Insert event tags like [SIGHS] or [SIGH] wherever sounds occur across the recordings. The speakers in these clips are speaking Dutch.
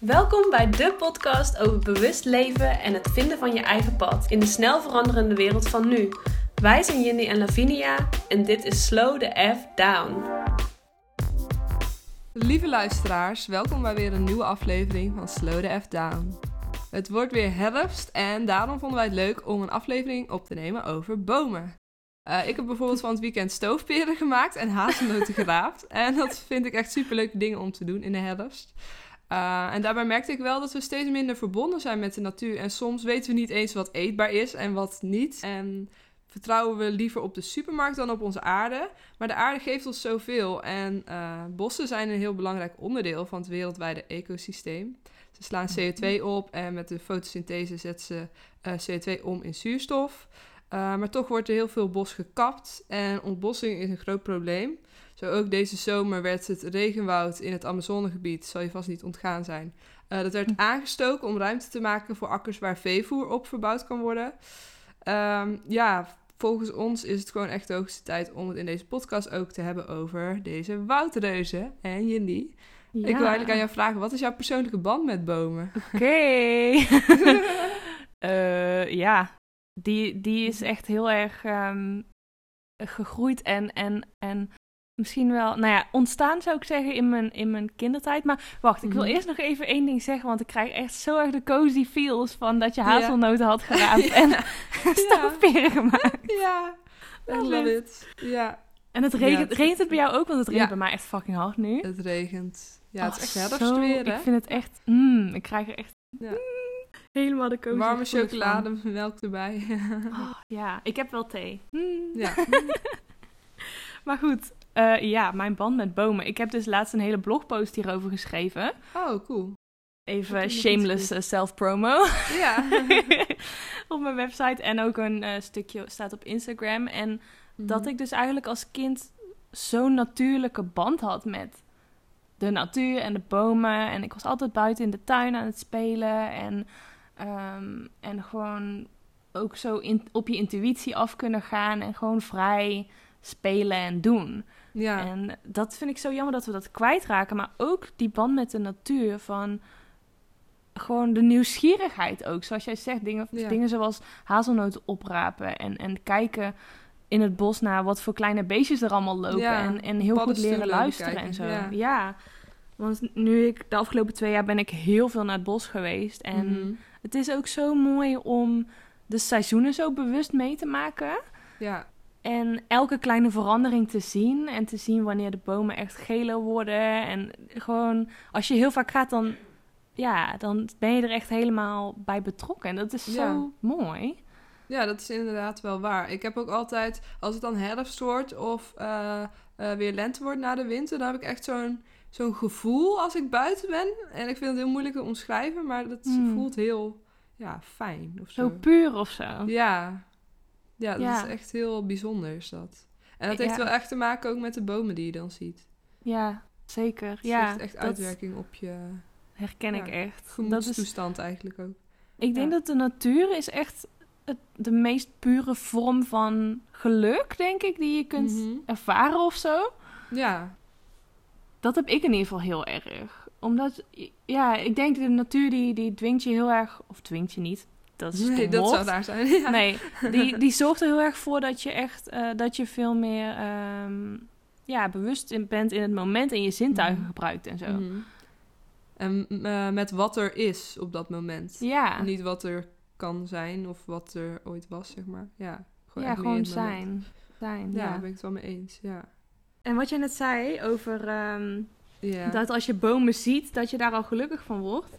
Welkom bij de podcast over bewust leven en het vinden van je eigen pad in de snel veranderende wereld van nu. Wij zijn Jindy en Lavinia en dit is Slow the F Down. Lieve luisteraars, welkom bij weer een nieuwe aflevering van Slow the F Down. Het wordt weer herfst en daarom vonden wij het leuk om een aflevering op te nemen over bomen. Uh, ik heb bijvoorbeeld van het weekend stoofperen [LAUGHS] gemaakt en hazelnoten geraapt. En dat vind ik echt superleuke dingen om te doen in de herfst. Uh, en daarbij merkte ik wel dat we steeds minder verbonden zijn met de natuur. En soms weten we niet eens wat eetbaar is en wat niet. En vertrouwen we liever op de supermarkt dan op onze aarde. Maar de aarde geeft ons zoveel. En uh, bossen zijn een heel belangrijk onderdeel van het wereldwijde ecosysteem. Ze slaan CO2 op en met de fotosynthese zetten ze uh, CO2 om in zuurstof. Maar toch wordt er heel veel bos gekapt en ontbossing is een groot probleem. Zo ook deze zomer werd het regenwoud in het Amazonegebied, zal je vast niet ontgaan zijn. Uh, dat werd hm. aangestoken om ruimte te maken voor akkers waar veevoer op verbouwd kan worden. Um, ja, volgens ons is het gewoon echt de hoogste tijd om het in deze podcast ook te hebben over deze woudreuzen. En ja. ik wil eigenlijk aan jou vragen, wat is jouw persoonlijke band met bomen? Oké. Okay. [LAUGHS] uh, ja, die, die is echt heel erg um, gegroeid en, en, en misschien wel, nou ja, ontstaan zou ik zeggen in mijn, in mijn kindertijd. Maar wacht, ik wil mm. eerst nog even één ding zeggen, want ik krijg echt zo erg de cozy feels van dat je hazelnoten had [LAUGHS] geraapt ja. en [LAUGHS] ja. gemaakt. [LAUGHS] Ja, I love it. Ja. En het regent, regent het bij jou ook? Want het regent bij mij echt fucking hard nu. Het regent. Ja, het is echt herfst weer, hè? Ik vind het echt, mm, ik krijg er echt... Mm, helemaal de cozy Warme chocolade, melk erbij. oh, ja, ik heb wel thee. Mm. Ja. maar goed, uh, ja, mijn band met bomen. Ik heb dus laatst een hele blogpost hierover geschreven. Oh, cool. Even shameless uh, self-promo. Ja. [LAUGHS] op mijn website. En ook een uh, stukje staat op Instagram. En mm -hmm. dat ik dus eigenlijk als kind zo'n natuurlijke band had met de natuur en de bomen. En ik was altijd buiten in de tuin aan het spelen. En, um, en gewoon ook zo in, op je intuïtie af kunnen gaan. En gewoon vrij spelen en doen. Ja. En dat vind ik zo jammer dat we dat kwijtraken. Maar ook die band met de natuur van gewoon de nieuwsgierigheid ook. Zoals jij zegt, dingen, dingen zoals hazelnoten oprapen en, en kijken in het bos naar wat voor kleine beestjes er allemaal lopen. Ja, en, en heel goed leren luisteren en zo. Ja. ja. want nu ik de afgelopen twee jaar ben ik heel veel naar het bos geweest. En mm het is ook zo mooi om de seizoenen zo bewust mee te maken. Ja. En elke kleine verandering te zien en te zien wanneer de bomen echt geler worden. En gewoon, als je heel vaak gaat, dan, ja, dan ben je er echt helemaal bij betrokken. En dat is zo mooi. Ja, dat is inderdaad wel waar. Ik heb ook altijd, als het dan herfst wordt of uh, uh, weer lente wordt na de winter, dan heb ik echt zo'n zo'n gevoel als ik buiten ben. En ik vind het heel moeilijk te omschrijven, maar dat mm. voelt heel ja, fijn. Of zo. zo puur of zo. Ja, ja, dat is echt heel bijzonder is dat. En dat heeft wel echt te maken ook met de bomen die je dan ziet. Ja, zeker. Het ja, heeft echt uitwerking op je... Herken ik echt. Gemoedstoestand is... eigenlijk ook. Ik denk dat de natuur is echt het, de meest pure vorm van geluk, denk ik, die je kunt mm -hmm. ervaren of zo. Ja. Dat heb ik in ieder geval heel erg. Omdat, ja, ik denk de natuur die, die dwingt je heel erg, of dwingt je niet, dat is nee, dat zou daar zijn. [LAUGHS] Ja. Nee, die, [LAUGHS] die zorgt er heel erg voor dat je echt uh, dat je veel meer um, ja, bewust in bent in het moment en je zintuigen mm. gebruikt en zo. Mm. En uh, met wat er is op dat moment. Ja. niet wat er kan zijn of wat er ooit was, zeg maar. Ja, gewoon, ja, gewoon zijn. zijn. Ja, daar ben ik het wel mee eens. Ja. En wat jij net zei over um, yeah. dat als je bomen ziet, dat je daar al gelukkig van wordt.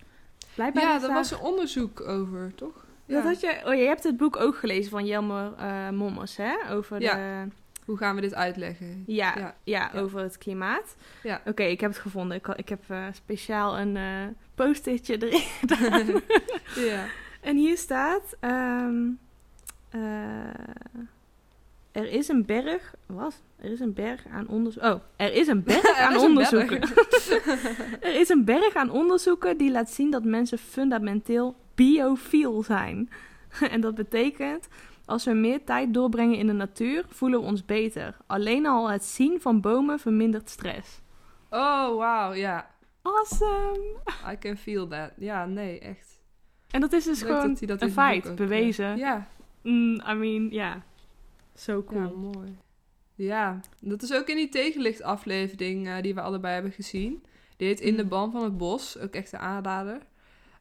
Blijkbaar ja, daar was een onderzoek over, toch? Dat had je, oh, je hebt het boek ook gelezen van Jelmer uh, Mommers, hè? Over de... Hoe gaan we dit uitleggen? Ja, ja. ja over het klimaat. Ja. Oké, okay, ik heb het gevonden. Ik, ik heb uh, speciaal een uh, post-itje erin [LAUGHS] gedaan. [LAUGHS] ja. En hier staat... Um, er is een berg... Wat? Er is een berg aan onderzoek... Oh, er is een berg [LAUGHS] aan onderzoeken. er is een berg aan onderzoeken die laat zien dat mensen fundamenteel biofiel zijn. [LAUGHS] en dat betekent, als we meer tijd doorbrengen in de natuur, voelen we ons beter. Alleen al het zien van bomen vermindert stress. Oh, wauw, ja. Awesome! I can feel that. Ja, nee, echt. En dat is dus Leuk gewoon dat een feit, ook, bewezen. Ja, Mm, I mean, ja. Zo cool. ja, mooi. Ja, dat is ook in die tegenlicht aflevering eh, die we allebei hebben gezien. Die heet In de Mm. ban van het bos, ook echt een aanrader.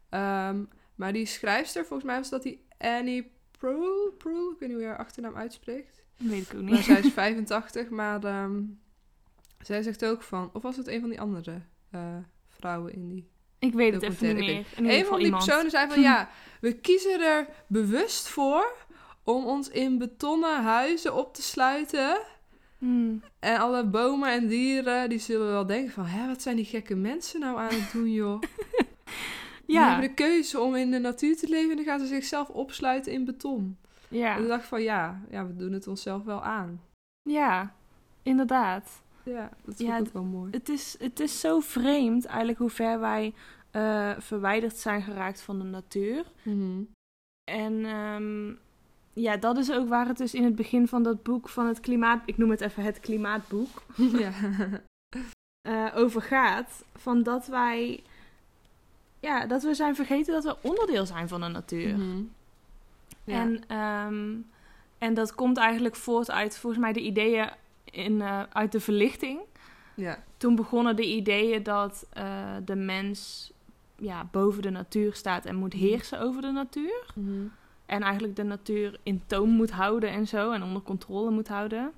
Ehm, maar die schrijfster, volgens mij was dat die Annie Proul, Proul, ik weet niet hoe je haar achternaam uitspreekt. Weet ik ook Maar niet. zij is [LAUGHS] 85, maar ehm, zij zegt ook van... Of was het een van die andere eh, vrouwen in die... Ik weet het even niet meer. Een van die iemand. personen zei van... [LAUGHS] Ja, we kiezen er bewust voor om ons in betonnen huizen op te sluiten... Hmm. En alle bomen en dieren, die zullen wel denken van... Hé, wat zijn die gekke mensen nou aan het doen, joh? [LAUGHS] Die Ja, hebben de keuze om in de natuur te leven... en dan gaan ze zichzelf opsluiten in beton. En ja, toen dacht ik van, ja, ja, we doen het onszelf wel aan. ja, inderdaad. Ja, dat is Ja, ook wel mooi. Het is, het is zo vreemd eigenlijk hoe ver wij eh, verwijderd zijn geraakt van de natuur. Mhm. En ehm, ja, dat is ook waar het dus in het begin van dat boek van het klimaat... Ik noem het even het klimaatboek. [LAUGHS] ja. eh, over gaat. Van dat wij... Ja, dat we zijn vergeten dat we onderdeel zijn van de natuur. Mhm. Ja. En, ehm, en dat komt eigenlijk voort uit volgens mij de ideeën in, eh, uit de verlichting. ja. Toen begonnen de ideeën dat eh, de mens ja, boven de natuur staat en moet heersen over de natuur. Mhm. En eigenlijk de natuur in toom moet houden en zo. En onder controle moet houden.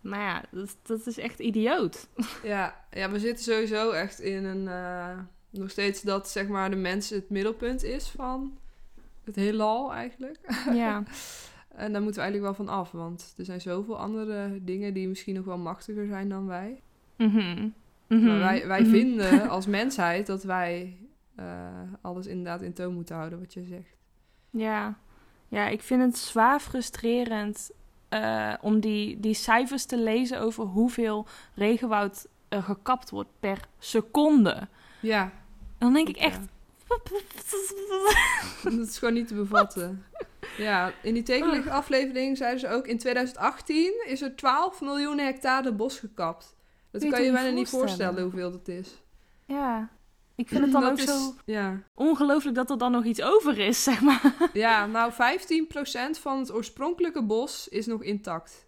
Maar ja, dat, dat is echt idioot. Ja. ja, we zitten sowieso echt in een... eh, nog steeds dat, zeg maar, de mens het middelpunt is van het heelal eigenlijk. Ja, [LAUGHS] En daar moeten we eigenlijk wel van af, want er zijn zoveel andere dingen die misschien nog wel machtiger zijn dan wij. Mhm. Mhm. Maar wij, wij Mhm. vinden [LAUGHS] als mensheid dat wij eh, alles inderdaad in toon moeten houden, wat je zegt. Ja. ja, ik vind het zwaar frustrerend eh, om die, die cijfers te lezen over hoeveel regenwoud er gekapt wordt per seconde. Ja, Dan denk ik echt. [LAUGHS] dat is gewoon niet te bevatten. Ja, in die tekenlicht aflevering zeiden ze ook... in 2018 is er 12 miljoen hectare bos gekapt. Dat je kan je het bijna niet voorstellen voorstellen? hoeveel dat is. Ja, ik vind het dan Dat ook is- zo Ja. ongelooflijk dat er dan nog iets over is, zeg maar. ja, nou 15% van het oorspronkelijke bos is nog intact.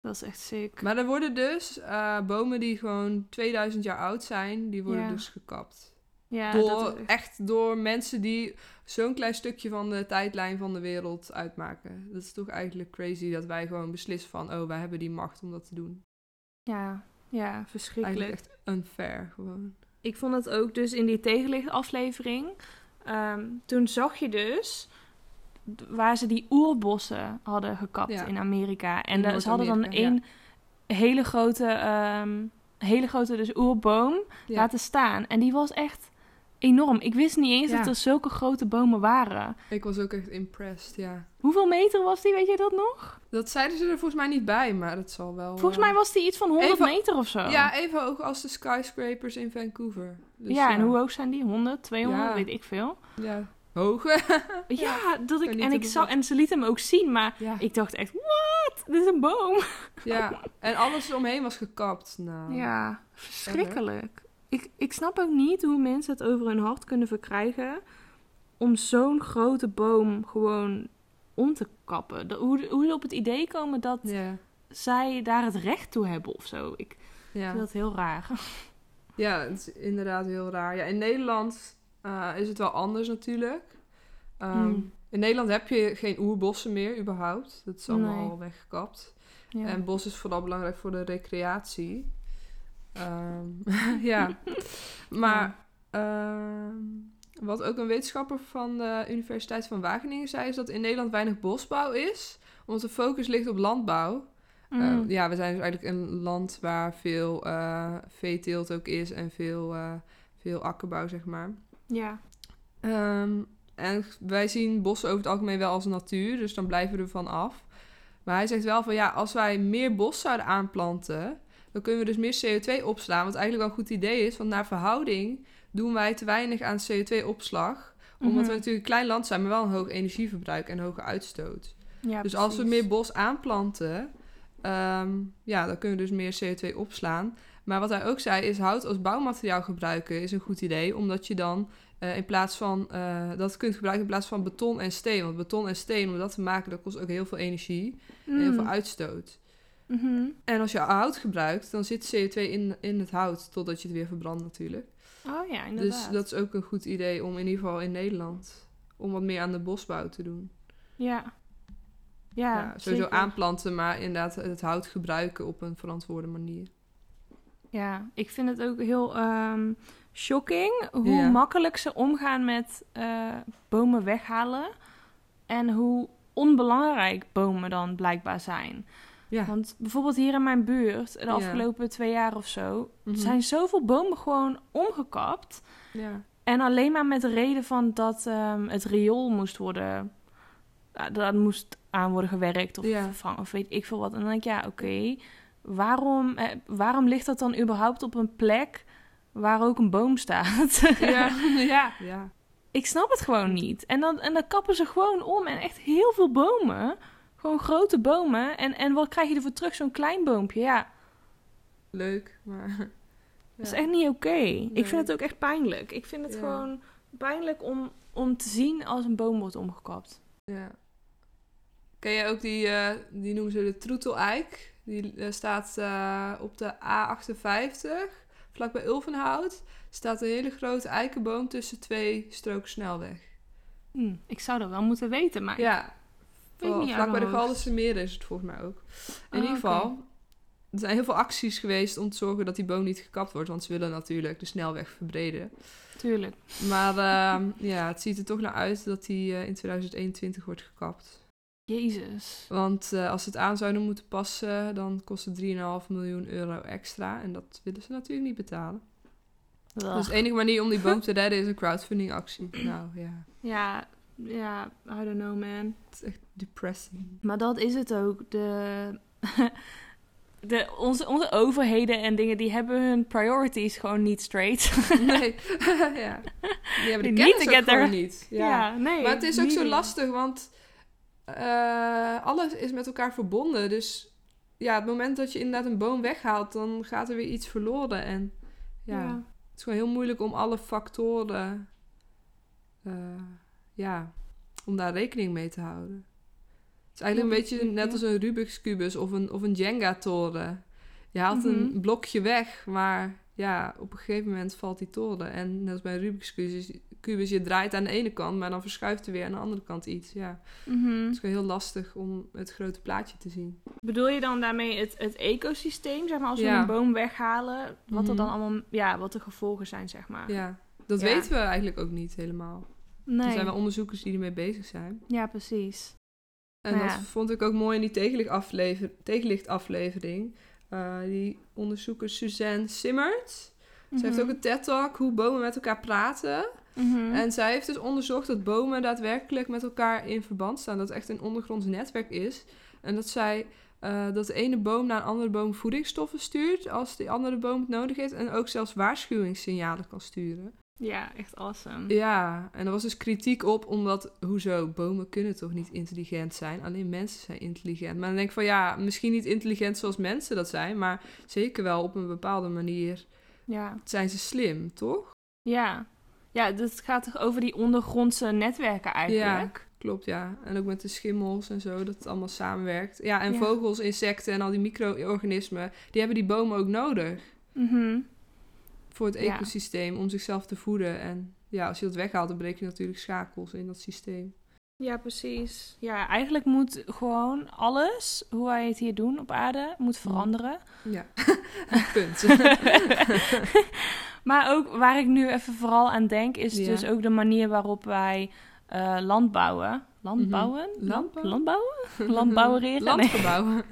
Dat is echt sick. Maar er worden dus eh, bomen die gewoon 2000 jaar oud zijn, die worden Ja. dus gekapt. Ja, door, dat echt- echt door mensen die zo'n klein stukje van de tijdlijn van de wereld uitmaken. Dat is toch eigenlijk crazy dat wij gewoon beslissen van, oh, wij hebben die macht om dat te doen. ja, ja, verschrikkelijk. Eigenlijk echt unfair gewoon. Ik vond het ook dus in die tegenlicht aflevering. ehm, toen zag je dus waar ze die oerbossen hadden gekapt Ja. in Amerika. En In ze hadden dan één hele grote, ehm, hele grote dus oerboom Ja. laten staan. En die was echt enorm. Ik wist niet eens dat er zulke grote bomen waren. Ik was ook echt impressed, ja. Hoeveel meter was die, weet je dat nog? Dat zeiden ze er volgens mij niet bij, maar dat zal wel... Volgens eh, mij was die iets van 100 Even- meter of zo. Ja, even hoog als de skyscrapers in Vancouver. Dus, ja, en hoe hoog zijn die? 100, 200, Ja. weet ik veel. Ja, [LAUGHS] Ja, dat ik, en ik zag, en ze liet hem ook zien, maar ja. ik dacht echt, what? Dit is een boom. ja, en alles eromheen was gekapt. Nou, Ja, verschrikkelijk. Ik, ik snap ook niet hoe mensen het over hun hart kunnen verkrijgen om zo'n grote boom gewoon om te kappen. Hoe, hoe ze op het idee komen dat zij daar het recht toe hebben of zo. Ik ja. vind dat heel raar. Ja, het is inderdaad heel raar. Ja, in Nederland eh, is het wel anders natuurlijk. Ehm, Hmm. In Nederland heb je geen oerbossen meer, überhaupt. Dat is allemaal Nee. al weggekapt. Ja. En bos is vooral belangrijk voor de recreatie. Ehm, [LAUGHS] ja. [LAUGHS] Maar ehm, wat ook een wetenschapper van de Universiteit van Wageningen zei... is dat in Nederland weinig bosbouw is. Omdat de focus ligt op landbouw. Mm. Eh, ja, we zijn dus eigenlijk een land waar veel eh veeteelt ook is en veel, veel akkerbouw, zeg maar. Ja. Ehm, en wij zien bossen over het algemeen wel als natuur, dus dan blijven we ervan af. Maar hij zegt wel van ja, als wij meer bos zouden aanplanten, dan kunnen we dus meer CO2 opslaan. Wat eigenlijk wel een goed idee is, want naar verhouding doen wij te weinig aan CO2-opslag. Omdat Mhm. we natuurlijk een klein land zijn, maar wel een hoog energieverbruik en hoge uitstoot. Ja, Dus als we meer bos aanplanten, ehm, ja, dan kunnen we dus meer CO2 opslaan. Maar wat hij ook zei is hout als bouwmateriaal gebruiken is een goed idee. Omdat je dan eh, in plaats van eh, dat kunt gebruiken in plaats van beton en steen. Want beton en steen, om dat te maken, dat kost ook heel veel energie en heel veel Mm. uitstoot. Mhm. En als je hout gebruikt, dan zit CO2 in, in het hout totdat je het weer verbrandt natuurlijk. Oh ja, inderdaad. Dus dat is ook een goed idee om in ieder geval in Nederland om wat meer aan de bosbouw te doen. Ja. Ja, Ja, sowieso zeker. aanplanten, maar inderdaad het hout gebruiken op een verantwoorde manier. Ja, ik vind het ook heel ehm, shocking hoe Ja. makkelijk ze omgaan met eh, bomen weghalen. En hoe onbelangrijk bomen dan blijkbaar zijn. Ja. Want bijvoorbeeld hier in mijn buurt, de Ja. afgelopen twee jaar of zo, Mhm. zijn zoveel bomen gewoon omgekapt. ja. En alleen maar met de reden van dat ehm, het riool moest worden. ja, dat moest aan worden gewerkt of vervangen of weet ik veel wat. En dan denk ik, ja, oké. Waarom, eh, waarom ligt dat dan überhaupt op een plek waar ook een boom staat? [LAUGHS] Ja. [LAUGHS] ja. ja. ik snap het gewoon niet. En dan, en dan kappen ze gewoon om. En echt heel veel bomen. Gewoon grote bomen. En, en wat krijg je ervoor terug? Zo'n klein boompje. Ja, Leuk, maar... [LAUGHS] dat is echt niet oké. Ik Nee. vind het ook echt pijnlijk. Ik vind het Ja. gewoon pijnlijk om, om te zien als een boom wordt omgekapt. Ja. Ken je ook die, eh, die noemen ze de troeteleik? Die eh, staat eh, op de A58, vlakbij Ulvenhout. Staat een hele grote eikenboom tussen twee stroken snelweg. Hm, ik zou dat wel moeten weten, maar... Ja, Wel, niet uit vlakbij de. Gelderse Meren is het volgens mij ook. In Ah, ieder geval, er zijn heel veel acties geweest om te zorgen dat die boom niet gekapt wordt. Want ze willen natuurlijk de snelweg verbreden. Tuurlijk. Maar ehm, ja, het ziet er toch naar uit dat die eh, in 2021 wordt gekapt. Jezus. Want eh, als ze het aan zouden moeten passen, dan kost het 3,5 miljoen euro extra. En dat willen ze natuurlijk niet betalen. Dus de enige manier om die boom te redden is een crowdfunding actie. [CLEARS THROAT] Nou ja, Ja, ja, I don't know, man. het is echt depressing. Maar dat is het ook. De, [LAUGHS] de, onze, onze overheden en dingen, die hebben hun priorities gewoon niet straight. [LAUGHS] Nee, [LAUGHS] ja. Die hebben de Niet kennis ook gewoon niet. Ja. nee. Maar het is ook zo lastig, want eh, alles is met elkaar verbonden. Dus ja, het moment dat je inderdaad een boom weghaalt, dan gaat er weer iets verloren. En ja, Ja. het is gewoon heel moeilijk om alle factoren, eh, ja, om daar rekening mee te houden. Het is eigenlijk een beetje net als een Rubik's kubus of een, of een Jenga-toren. Je haalt een Mhm. blokje weg, maar ja, op een gegeven moment valt die toren. En net als bij een Rubik's kubus, je draait aan de ene kant, maar dan verschuift er weer aan de andere kant iets. Ja, Mhm. het is gewoon heel lastig om het grote plaatje te zien. Bedoel je dan daarmee het, het ecosysteem, zeg maar, als we Ja. een boom weghalen, wat er Mhm. dan allemaal, ja, wat de gevolgen zijn, zeg maar. Ja, dat Ja. weten we eigenlijk ook niet helemaal. Nee. Er zijn wel onderzoekers die ermee bezig zijn. Ja, precies. En Nou dat vond ik ook mooi in die tegenlichtaflever tegenlichtaflevering. Eh, die onderzoeker Suzanne Simmert. Ze heeft ook een TED-talk hoe bomen met elkaar praten. Mhm. En zij heeft dus onderzocht dat bomen daadwerkelijk met elkaar in verband staan. Dat het echt een ondergronds netwerk is. En dat zij eh, dat de ene boom naar een andere boom voedingsstoffen stuurt als die andere boom het nodig heeft. En ook zelfs waarschuwingssignalen kan sturen. Ja, echt awesome. Ja, en er was dus kritiek op, omdat, hoezo, bomen kunnen toch niet intelligent zijn? Alleen mensen zijn intelligent. Maar dan denk ik van, ja, misschien niet intelligent zoals mensen dat zijn, maar zeker wel op een bepaalde manier Ja. zijn ze slim, toch? Ja. Ja, dus het gaat toch over die ondergrondse netwerken eigenlijk? Klopt, ja. En ook met de schimmels en zo, dat het allemaal samenwerkt. Ja, en Ja. vogels, insecten en al die micro-organismen, die hebben die bomen ook nodig Mhm. Voor het Ja. ecosysteem om zichzelf te voeden. En ja, als je dat weghaalt, dan breek je natuurlijk schakels in dat systeem. Ja, precies. Ja, eigenlijk moet gewoon alles, hoe wij het hier doen op aarde, moet veranderen. Ja, [LAUGHS] [LAUGHS] punt. Maar ook waar ik nu even vooral aan denk, is Ja. dus ook de manier waarop wij eh landbouwen. Landbouwen? Mhm. Landbouw? Landbouwen? [LAUGHS] Landbouwereren? Nee. Landgebouwen.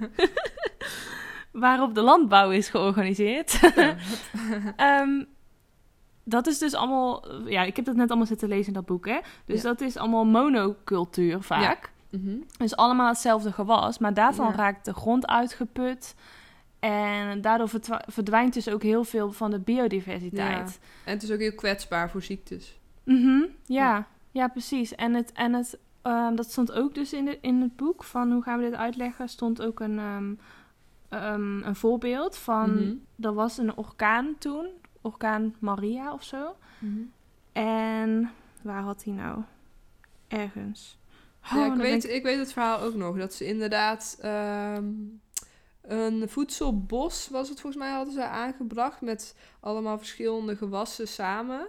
Waarop de landbouw is georganiseerd. [LAUGHS] Ehm, dat is dus allemaal... Ja, ik heb dat net allemaal zitten lezen in dat boek, hè. Dus Ja. dat is allemaal monocultuur vaak. Mhm. Dus allemaal hetzelfde gewas. Maar daarvan Ja. raakt de grond uitgeput. En daardoor verdwijnt dus ook heel veel van de biodiversiteit. En het is ook heel kwetsbaar voor ziektes. Mhm, ja. Ja. ja, precies. En, het, en het, ehm, dat stond ook dus in, de, in het boek van hoe gaan we dit uitleggen. Stond ook een, ehm, ehm, een voorbeeld van... Mhm. Er was een orkaan toen. Orkaan Maria of zo. En waar had hij nou? Ergens. Oh, ja, ik weet, ik weet het verhaal ook nog. Dat ze inderdaad ehm, een voedselbos, was het volgens mij, hadden ze aangebracht met allemaal verschillende gewassen samen.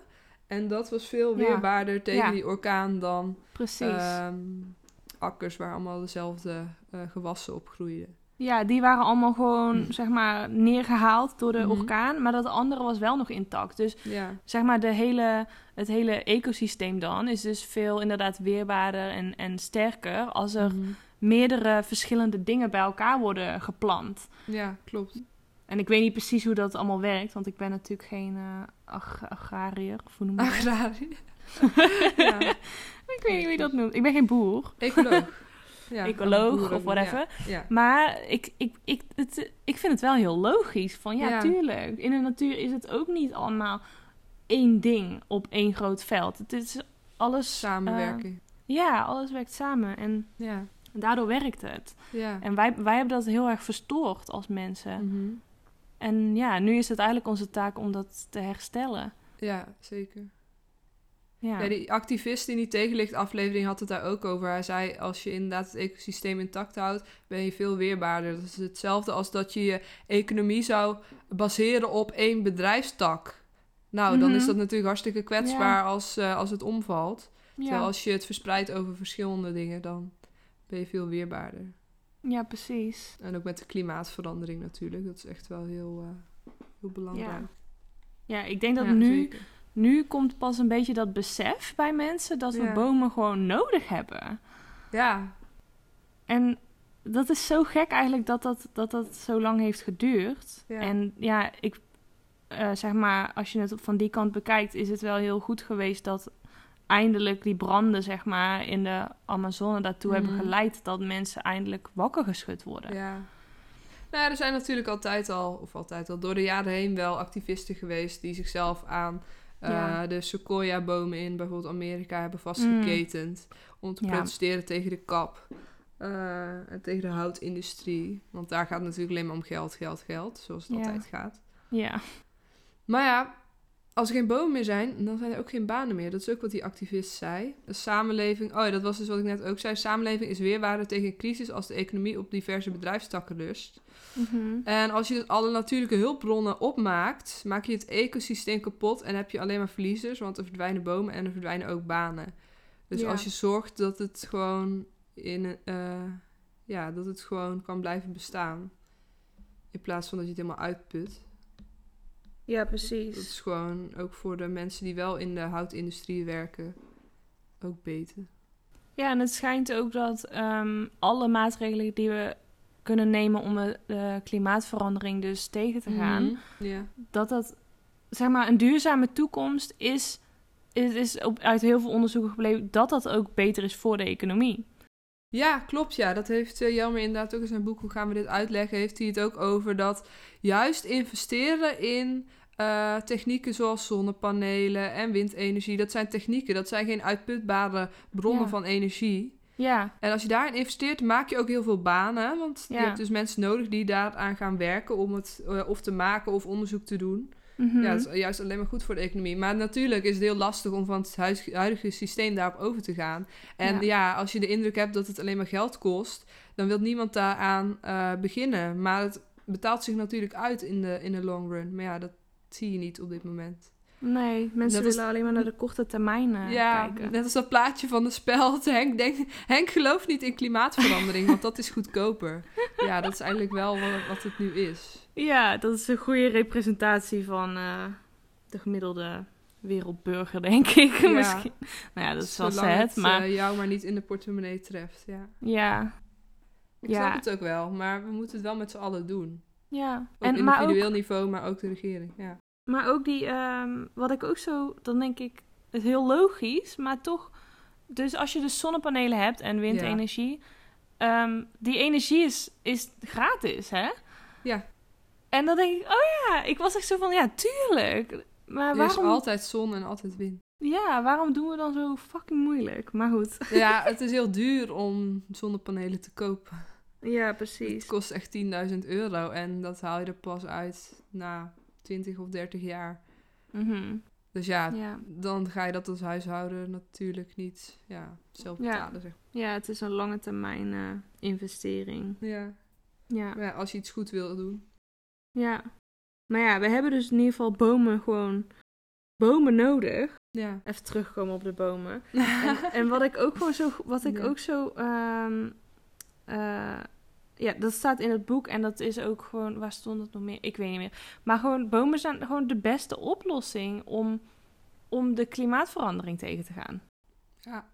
En dat was veel Ja. weerbaarder tegen Ja. die orkaan dan Precies. ehm, akkers waar allemaal dezelfde eh, gewassen op groeiden. Ja, die waren allemaal gewoon, Hm. zeg maar, neergehaald door de Mhm. orkaan. Maar dat andere was wel nog intact. Dus Ja, zeg maar, de hele, het hele ecosysteem dan is dus veel inderdaad weerbaarder en, en sterker als er Mhm. meerdere verschillende dingen bij elkaar worden geplant. ja klopt. En ik weet niet precies hoe dat allemaal werkt, want ik ben natuurlijk geen eh, ag- agrariër, of hoe noem je dat? Agrarie. [LAUGHS] ja. Ik weet niet hoe je dat noemt. Ik ben geen boer, Ecoloog. Ja, ecoloog boeren of whatever. Ja. Maar ik, ik, ik, het, ik vind het wel heel logisch. Van ja, tuurlijk. In de natuur is het ook niet allemaal één ding op één groot veld. Het is alles... Samenwerking. eh, ja, alles werkt samen. En ja. daardoor werkt het. Ja. En wij, wij hebben dat heel erg verstoord als mensen. Mhm. En ja, nu is het eigenlijk onze taak om dat te herstellen. ja, zeker. Ja, Ja, die activist in die tegenlichtaflevering had het daar ook over. Hij zei, als je inderdaad het ecosysteem intact houdt, ben je veel weerbaarder. Dat is hetzelfde als dat je je economie zou baseren op één bedrijfstak. Nou, dan Mhm. is dat natuurlijk hartstikke kwetsbaar als, eh, als het omvalt. Terwijl als je het verspreidt over verschillende dingen, dan ben je veel weerbaarder. ja precies. En ook met de klimaatverandering natuurlijk. Dat is echt wel heel, eh, heel belangrijk. Ja, ik denk dat nu, zeker. Nu komt pas een beetje dat besef bij mensen dat we Ja. bomen gewoon nodig hebben. Ja, En dat is zo gek eigenlijk dat dat, dat, dat zo lang heeft geduurd. Ja. En ja, ik eh, zeg maar, als je het van die kant bekijkt, is het wel heel goed geweest dat eindelijk die branden, zeg maar, in de Amazone daartoe hebben Mhm. geleid dat mensen eindelijk wakker geschud worden. Ja. Nou ja, er zijn natuurlijk altijd al, of altijd al, door de jaren heen wel activisten geweest die zichzelf aan eh, de sequoia-bomen in bijvoorbeeld Amerika hebben vastgeketend. Om te Ja. protesteren tegen de kap eh, en tegen de houtindustrie. Want daar gaat het natuurlijk alleen maar om geld, geld, geld, zoals het Ja. altijd gaat. Ja, Maar ja, als er geen bomen meer zijn, dan zijn er ook geen banen meer. Dat is ook wat die activist zei. De samenleving, oh ja, dat was dus wat ik net ook zei. Samenleving is weerbaarder tegen een crisis als de economie op diverse bedrijfstakken rust. Mhm. En als je dus alle natuurlijke hulpbronnen opmaakt, maak je het ecosysteem kapot en heb je alleen maar verliezers, want er verdwijnen bomen en er verdwijnen ook banen. Dus Ja. als je zorgt dat het gewoon in eh, ja, dat het gewoon kan blijven bestaan, in plaats van dat je het helemaal uitput. Ja Dat precies. is gewoon ook voor de mensen die wel in de houtindustrie werken ook beter. Ja, en het schijnt ook dat ehm, alle maatregelen die we kunnen nemen om de, de klimaatverandering dus tegen te gaan, Mhm. Ja. dat dat, zeg maar, een duurzame toekomst is, is, is op, uit heel veel onderzoeken gebleven dat dat ook beter is voor de economie. Ja, klopt. Ja, dat heeft uh, Jelmer inderdaad ook in zijn boek Hoe gaan we dit uitleggen? Heeft hij het ook over dat juist investeren in uh, technieken zoals zonnepanelen en windenergie. Dat zijn technieken, dat zijn geen uitputbare bronnen Ja. van energie. Ja, En als je daarin investeert, maak je ook heel veel banen. Want Ja. je hebt dus mensen nodig die daaraan gaan werken om het uh, of te maken of onderzoek te doen. mhm. Ja, het is juist alleen maar goed voor de economie. Maar natuurlijk is het heel lastig om van het huis- huidige systeem daarop over te gaan. En Ja. ja, als je de indruk hebt dat het alleen maar geld kost, dan wil niemand daaraan eh beginnen. Maar het betaalt zich natuurlijk uit in de, in de long run. Maar ja, dat zie je niet op dit moment. nee, mensen Dat is- willen alleen maar naar de korte termijn eh, ja, kijken. net als dat plaatje van de speld. [LAUGHS] Henk, denk, Henk gelooft niet in klimaatverandering, want dat is goedkoper. Ja, dat is eigenlijk wel wat, wat het nu is. Ja, dat is een goede representatie van eh, de gemiddelde wereldburger, denk ik. Ja. Misschien. Nou ja, dat is wel sad, het maar eh, jou maar niet in de portemonnee treft, ja. ja. Ik Ja. snap het ook wel, maar we moeten het wel met z'n allen doen. Ja. Op En, maar, ook, individueel niveau, maar ook de regering. Ja. maar ook die, ehm, wat ik ook zo, dan denk ik, het is heel logisch, maar toch, dus als je dus zonnepanelen hebt en windenergie, ehm, die energie is, is gratis, hè? Ja. En dan denk ik, oh ja, ik was echt zo van, ja, tuurlijk. Maar Er is waarom, altijd zon en altijd wind. ja, waarom doen we dan zo fucking moeilijk? Maar goed. Ja, [LAUGHS] het is heel duur om zonnepanelen te kopen. Ja, Het precies. kost echt 10.000 euro en dat haal je er pas uit na 20 of 30 jaar. Mhm. Dus ja, Ja. dan ga je dat als huishouden natuurlijk niet ja, zelf Ja. betalen. Zeg. ja, het is een lange termijn eh, investering. Ja. Ja. Ja, als je iets goed wil doen. ja. Maar ja, we hebben dus in ieder geval bomen gewoon... Bomen nodig. Ja. Even terugkomen op de bomen. [LAUGHS] En, en wat ik ook gewoon zo, wat ik Ja. ook zo, ehm, eh, ja, dat staat in het boek en dat is ook gewoon, waar stond het nog meer? Ik weet niet meer. Maar gewoon, bomen zijn gewoon de beste oplossing om, om de klimaatverandering tegen te gaan. ja.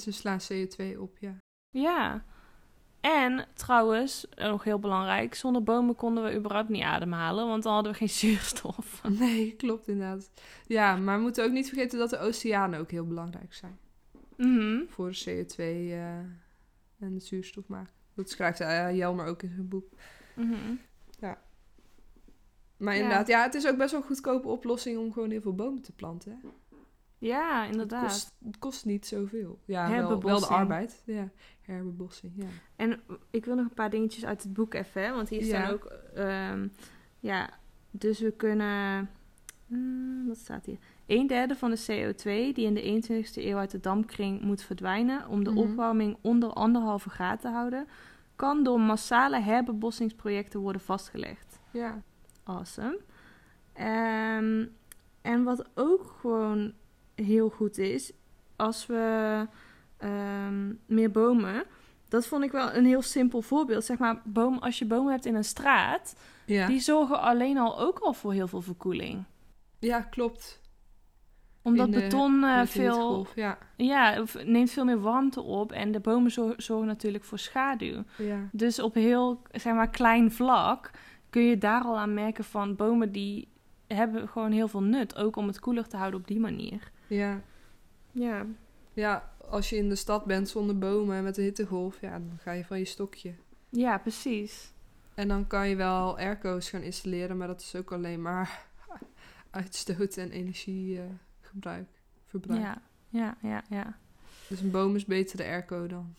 Ze slaan CO2 op, ja. Ja. En trouwens, nog heel belangrijk, zonder bomen konden we überhaupt niet ademhalen, want dan hadden we geen [LAUGHS] zuurstof. Nee, klopt inderdaad. Ja, maar we moeten ook niet vergeten dat de oceanen ook heel belangrijk zijn. Mhm. Voor CO2 eh, en de zuurstof maken. Dat schrijft eh, Jelmer ook in zijn boek. Mhm. Maar Ja. inderdaad, ja, het is ook best wel een goedkope oplossing om gewoon heel veel bomen te planten. Hè? Ja, Het inderdaad. kost, het kost niet zoveel. Ja, wel, wel de arbeid. Ja, herbebossing, ja. En ik wil nog een paar dingetjes uit het boek even, hè, want hier staan Ja. ook, ehm, ja, dus we kunnen, mm, wat staat hier? Een derde van de CO2 die in de 21ste eeuw uit de dampkring moet verdwijnen om de Mhm. opwarming onder anderhalve graad te houden, kan door massale herbebossingsprojecten worden vastgelegd. Ja, Awesome. Ehm, en wat ook gewoon heel goed is, als we ehm, meer bomen. Dat vond ik wel een heel simpel voorbeeld. Zeg maar, boom, als je bomen hebt in een straat, die zorgen alleen al ook al voor heel veel verkoeling. ja klopt. Omdat de- beton eh, veel, Ja, ja, neemt veel meer warmte op. En de bomen zor- zorgen natuurlijk voor schaduw. ja. Dus op heel zeg maar, klein vlak kun je daar al aan merken van bomen die hebben gewoon heel veel nut. Ook om het koeler te houden op die manier. ja. Ja. Ja, als je in de stad bent zonder bomen met de hittegolf, ja, dan ga je van je stokje. Ja, precies. En dan kan je wel airco's gaan installeren, maar dat is ook alleen maar [LAUGHS] uitstoot en energiegebruik. verbruik. Ja, ja, ja, ja. Dus een boom is beter de airco dan.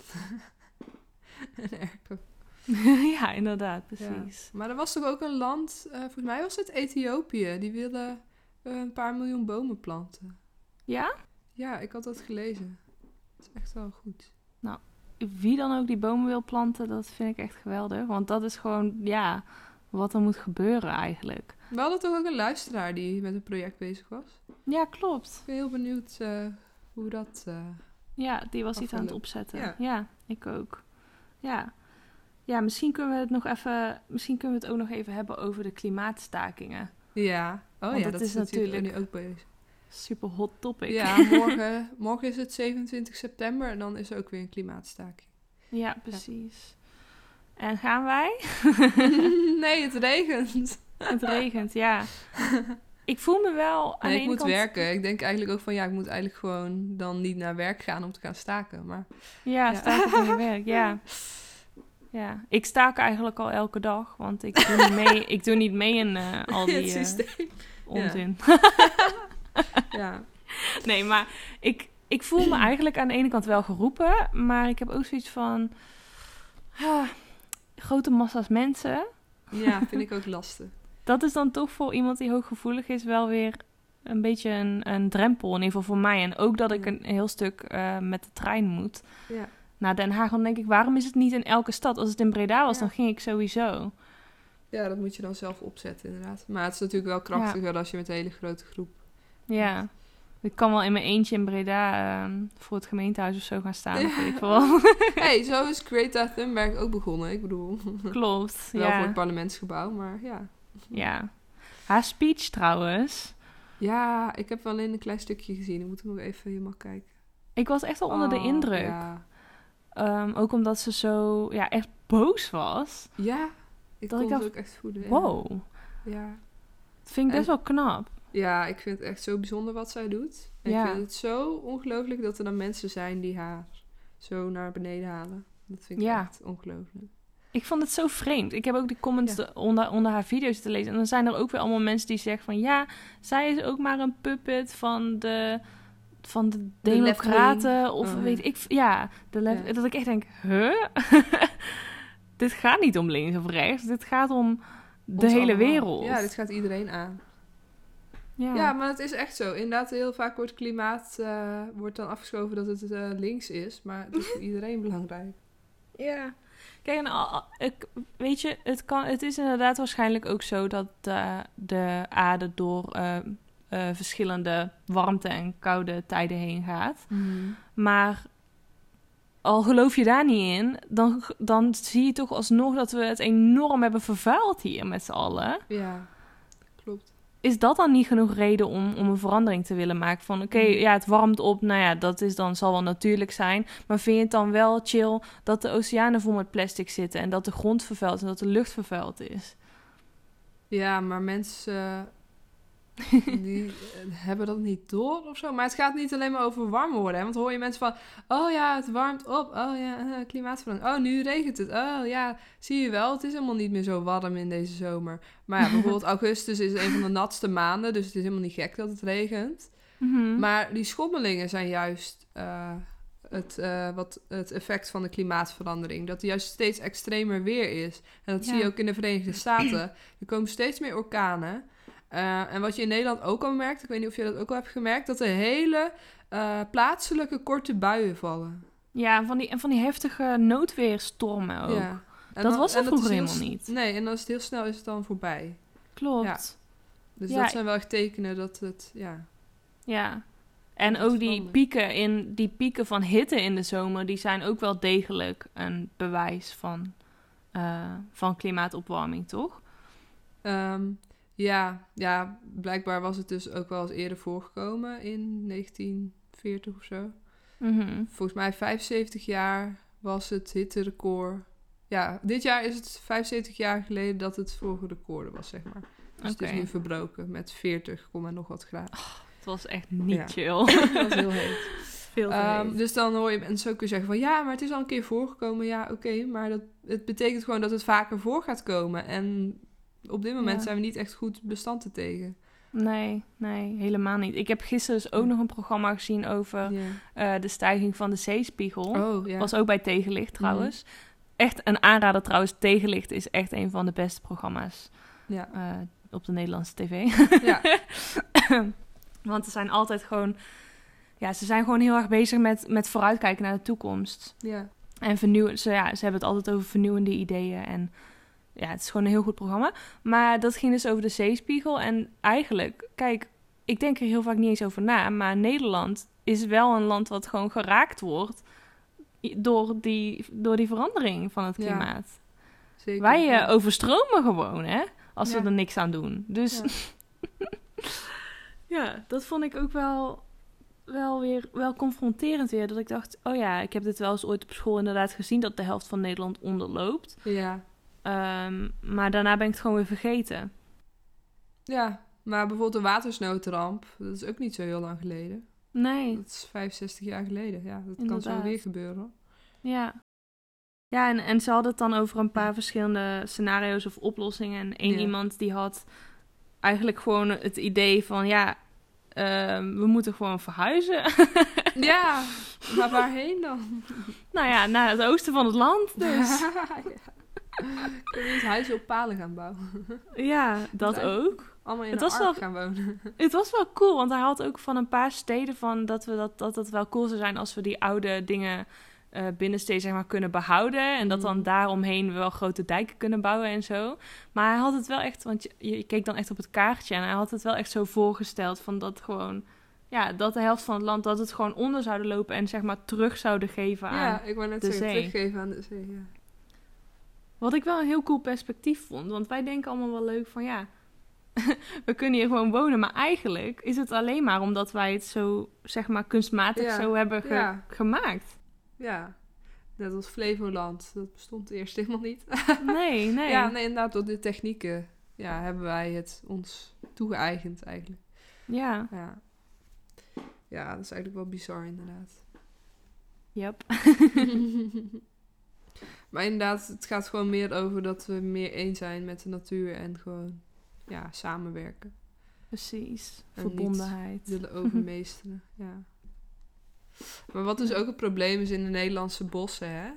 [LAUGHS] een airco. [LAUGHS] ja, inderdaad, precies. Maar er was toch ook een land, eh, volgens mij was het Ethiopië, die willen eh, een paar miljoen bomen planten. Ja? Ja, ik had dat gelezen. Dat is echt wel goed. Wie dan ook die bomen wil planten, dat vind ik echt geweldig. Want dat is gewoon, ja, wat er moet gebeuren eigenlijk. We hadden toch ook een luisteraar die met een project bezig was. Ja, klopt. Ik ben heel benieuwd eh, hoe dat... eh, Ja, die was iets aan het opzetten. Ja. Ja. ik ook. Ja. Ja, misschien kunnen we het nog even, misschien kunnen we het ook nog even hebben over de klimaatstakingen. Ja. Oh Want ja, dat is natuurlijk- nu ook bezig. Super hot topic. Ja, [LAUGHS] morgen, morgen is het 27 september en dan is er ook weer een klimaatstaking. Ja, precies. En gaan wij? [LAUGHS] nee, het regent. [LAUGHS] Het regent, ja. Ik voel me wel aan Nee, de ik moet kant... werken. Ik denk eigenlijk ook van ja, ik moet eigenlijk gewoon dan niet naar werk gaan om te gaan staken. Maar Ja, Ja. staken van je werk, ja. [LAUGHS] Ja, ik staak eigenlijk al elke dag, want ik doe niet mee, ik doe niet mee in eh, al [LAUGHS] die systeem. onzin. Ja. Nee, maar ik, ik voel me eigenlijk aan de ene kant wel geroepen, maar ik heb ook zoiets van... ah, grote massa's mensen, ja, vind ik ook lastig. Dat is dan toch voor iemand die hooggevoelig is wel weer een beetje een, een drempel, in ieder geval voor mij. En ook dat ik Ja. een heel stuk eh, met de trein moet. Ja. naar Den Haag. Dan denk ik, waarom is het niet in elke stad? Als het in Breda was, Ja. dan ging ik sowieso. ja, dat moet je dan zelf opzetten inderdaad. Maar het is natuurlijk wel krachtiger als je met een hele grote groep... Ja. Ik kan wel in mijn eentje in Breda ehm, voor het gemeentehuis of zo gaan staan. Ja. weet ik [LAUGHS] hey, zo is Greta Thunberg ook begonnen. Ik bedoel, Klopt. wel voor het Ja. parlementsgebouw, maar ja. Ja. Haar speech trouwens. Ja, ik heb wel alleen een klein stukje gezien. Ik moet nog even helemaal kijken. Ik was echt wel onder de Oh, indruk. Ja, Ehm, ook omdat ze zo ja, echt boos was. ja ik Dat kon ik dacht, ook echt voelen. Wow. Ja. Dat vind ik best wel knap. ja, ik vind het echt zo bijzonder wat zij doet. En Ja. ik vind het zo ongelooflijk dat er dan mensen zijn die haar zo naar beneden halen. Dat vind ik Ja. echt ongelooflijk. Ik vond het zo vreemd. Ik heb ook die comments de- onder, onder haar video's te lezen. En dan zijn er ook weer allemaal mensen die zeggen van... Ja, zij is ook maar een puppet van de, van de De democraten. Of Oh, weet ik... Ja, de lef- Ja. dat ik echt denk... Huh? [LAUGHS] dit gaat niet om links of rechts. Dit gaat om de Ons hele allemaal. wereld. Ja, dit gaat iedereen aan. ja. Ja, maar het is echt zo. Inderdaad, heel vaak wordt klimaat eh, wordt dan afgeschoven dat het eh, links is. Maar het is voor [LAUGHS] iedereen belangrijk. Ja. Kijk, en ik, weet je, het, kan, het is inderdaad waarschijnlijk ook zo dat eh, de aarde door eh, eh, verschillende warmte- en koude tijden heen gaat. Maar al geloof je daar niet in, dan, dan zie je toch alsnog dat we het enorm hebben vervuild hier met z'n allen. Ja, klopt. Is dat dan niet genoeg reden om, om een verandering te willen maken? Van oké, Mm. ja, het warmt op, nou ja, dat is dan, zal wel natuurlijk zijn. Maar vind je het dan wel chill dat de oceanen vol met plastic zitten en dat de grond vervuild en dat de lucht vervuild is? Ja, maar mensen [LAUGHS] die eh, hebben dat niet door of zo. Maar het gaat niet alleen maar over warm worden. Hè? Want hoor je mensen van... Oh ja, het warmt op. Oh ja, eh, klimaatverandering. Oh, nu regent het. Oh ja, zie je wel. Het is helemaal niet meer zo warm in deze zomer. Maar ja, [LAUGHS] bijvoorbeeld augustus is een van de natste maanden. Dus het is helemaal niet gek dat het regent. Mhm. Maar die schommelingen zijn juist eh, het, wat, het effect van de klimaatverandering. Dat er juist steeds extremer weer is. En dat zie je ook in de Verenigde Staten. Er komen steeds meer orkanen. Eh, en wat je in Nederland ook al merkt, ik weet niet of je dat ook al hebt gemerkt, dat er hele eh, plaatselijke korte buien vallen. Ja, van die, en van die heftige noodweerstormen ook. Ja. En Dat dan- was er en vroeger helemaal niet. Nee, en dan is het heel snel is het dan voorbij. Klopt. Ja. Dus Ja. dat zijn wel echt tekenen dat het, ja. Ja. En ook die pieken, in, die pieken van hitte in de zomer, die zijn ook wel degelijk een bewijs van, eh, van klimaatopwarming, toch? Ehm, ja, ja, blijkbaar was het dus ook wel eens eerder voorgekomen in 1940 of zo. Mhm. Volgens mij 75 jaar was het hitterecord. Ja, dit jaar is het 75 jaar geleden dat het vorige record was, zeg maar. Dus het is nu verbroken met 40, komma nog wat graden. Het was echt niet Ja. chill. [LAUGHS] dat is heel [LAUGHS] heet. Veel te Ehm, heet. dus dan hoor je mensen ook weer zeggen van... ja, maar het is al een keer voorgekomen. Ja, oké, maar dat, het betekent gewoon dat het vaker voor gaat komen. En op dit moment Ja. zijn we niet echt goed bestand te tegen. Nee, nee, helemaal niet. Ik heb gisteren dus ook nog een programma gezien over eh, de stijging van de zeespiegel. Oh, ja. Was ook bij Tegenlicht trouwens. Echt een aanrader trouwens. Tegenlicht is echt een van de beste programma's Ja. eh, op de Nederlandse tv. ja. [LAUGHS] Want ze zijn altijd gewoon... Ja, ze zijn gewoon heel erg bezig met, met vooruitkijken naar de toekomst. ja. En vernieuwen. Ze, ja, ze hebben het altijd over vernieuwende ideeën. En ja, het is gewoon een heel goed programma. Maar dat ging dus over de zeespiegel. En eigenlijk, kijk, ik denk er heel vaak niet eens over na. Maar Nederland is wel een land wat gewoon geraakt wordt door die, door die verandering van het Ja, klimaat. Zeker. Wij eh, overstromen gewoon, hè? Als Ja. we er niks aan doen. Dus Ja. [LAUGHS] ja, dat vond ik ook wel, wel weer wel confronterend weer. Dat ik dacht, oh ja, ik heb dit wel eens ooit op school inderdaad gezien... dat de helft van Nederland onderloopt. Ja. Ehm, maar daarna ben ik het gewoon weer vergeten. ja, maar bijvoorbeeld de watersnoodramp, dat is ook niet zo heel lang geleden. Nee, Dat is 65 jaar geleden. Ja, dat kan zo weer gebeuren. ja. Ja, en, en ze hadden het dan over een paar verschillende scenario's of oplossingen. En één Ja. iemand die had eigenlijk gewoon het idee van... ja, ehm, we moeten gewoon verhuizen. [LAUGHS] Ja, maar waarheen dan? nou ja, naar het oosten van het land dus. [LAUGHS] ja. [LAUGHS] Kunnen we eens huizen op palen gaan bouwen? ja, [LAUGHS] dat ook. Allemaal in Het een was ark wel- gaan wonen. [LAUGHS] Het was wel cool, want hij had ook van een paar steden van dat we dat, dat het wel cool zou zijn als we die oude dingen binnensteden zeg maar kunnen behouden en dat dan Mhm. daaromheen we wel grote dijken kunnen bouwen en zo. Maar hij had het wel echt, want je, je keek dan echt op het kaartje en hij had het wel echt zo voorgesteld van dat gewoon ja, dat de helft van het land dat het gewoon onder zouden lopen en zeg maar terug zouden geven aan. Ja, ik wou net de zeggen, zee. teruggeven aan de zee. Ja. Wat ik wel een heel cool perspectief vond. Want wij denken allemaal wel leuk van ja, [LAUGHS] we kunnen hier gewoon wonen. Maar eigenlijk is het alleen maar omdat wij het zo, zeg maar, kunstmatig Ja, zo hebben ge- ja. gemaakt. ja, net als Flevoland. Dat bestond eerst helemaal niet. [LAUGHS] Nee, nee. Ja, nee, inderdaad, door de technieken ja, hebben wij het ons toegeëigend eigenlijk. Ja, Ja. ja, dat is eigenlijk wel bizar inderdaad. yep. [LAUGHS] maar inderdaad, het gaat gewoon meer over dat we meer één zijn met de natuur en gewoon ja, samenwerken. Precies. En Verbondenheid. Willen [LAUGHS] overmeesteren, ja. Maar wat dus ook het probleem is in de Nederlandse bossen, hè,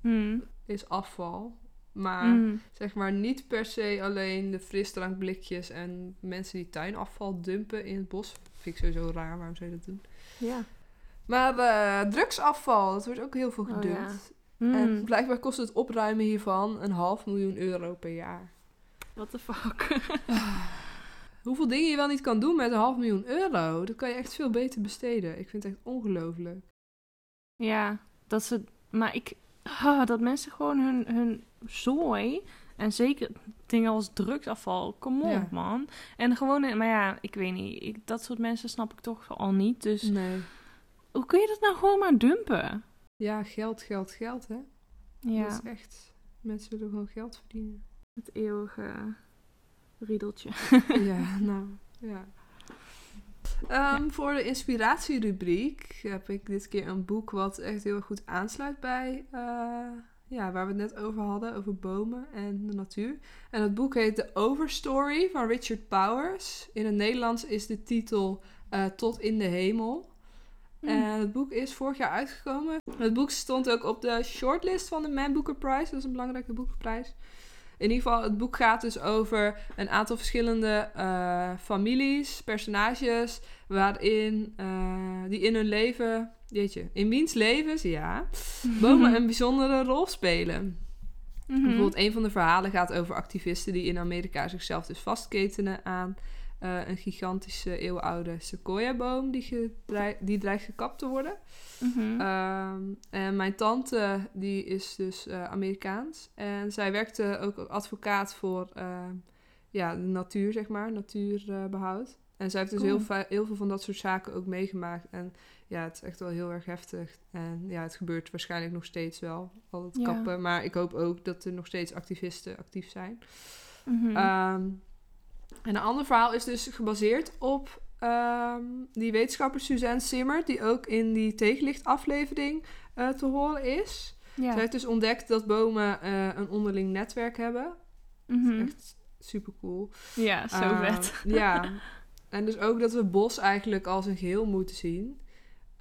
Hmm. is afval. Maar Mm. zeg maar niet per se alleen de frisdrankblikjes en mensen die tuinafval dumpen in het bos. Vind ik sowieso raar, waarom zou je dat doen? Ja. Maar eh, drugsafval, dat wordt ook heel veel Oh, gedumpt. Mm. En blijkbaar kost het opruimen hiervan een half miljoen euro per jaar. What the fuck? [SIGHS] Hoeveel dingen je wel niet kan doen met een half miljoen euro, dat kan je echt veel beter besteden. Ik vind het echt ongelooflijk. ja, dat ze... Maar ik... ah, dat mensen gewoon hun, hun zooi... En zeker dingen als drugsafval. Kom op, Ja. man. En gewoon... Maar ja, ik weet niet. Ik, dat soort mensen snap ik toch al niet. Dus Nee. hoe kun je dat nou gewoon maar dumpen? Ja, geld, geld, geld, hè? Ja, Dat is echt... Mensen willen gewoon geld verdienen. het eeuwige riedeltje. [LAUGHS] ja, [LAUGHS] nou, ja. Ehm, Voor de inspiratierubriek heb ik dit keer een boek wat echt heel goed aansluit bij eh, ja, waar we het net over hadden, over bomen en de natuur. En het boek heet The Overstory van Richard Powers. In het Nederlands is de titel eh, Tot in de Hemel. Hmm. En het boek is vorig jaar uitgekomen. Het boek stond ook op de shortlist van de Man Booker Prize. Dat is een belangrijke boekenprijs. In ieder geval, het boek gaat dus over een aantal verschillende eh, families, personages, waarin eh, die in hun leven, jeetje, in wiens levens, ja, [LAUGHS] bomen een bijzondere rol spelen. Mhm. Bijvoorbeeld, een van de verhalen gaat over activisten die in Amerika zichzelf dus vastketenen aan eh, een gigantische eeuwenoude sequoia-boom die, die dreigt gekapt te worden. Mhm. Ehm, en mijn tante, die is dus eh, Amerikaans. En zij werkte ook advocaat voor ehm, ja, de natuur, zeg maar, natuurbehoud. en zij heeft dus Cool. heel, veel van dat soort zaken ook meegemaakt. En ja, het is echt wel heel erg heftig. En ja, het gebeurt waarschijnlijk nog steeds wel, al het Ja. kappen. Maar ik hoop ook dat er nog steeds activisten actief zijn. Ehm, en een ander verhaal is dus gebaseerd op ehm, die wetenschapper Suzanne Simmer, die ook in die tegenlichtaflevering eh te horen is. ja. Zij heeft dus ontdekt dat bomen eh, een onderling netwerk hebben. Mhm. Echt super cool. ja, zo Ehm, vet. [LAUGHS] ja. [LAUGHS] En dus ook dat we bos eigenlijk als een geheel moeten zien.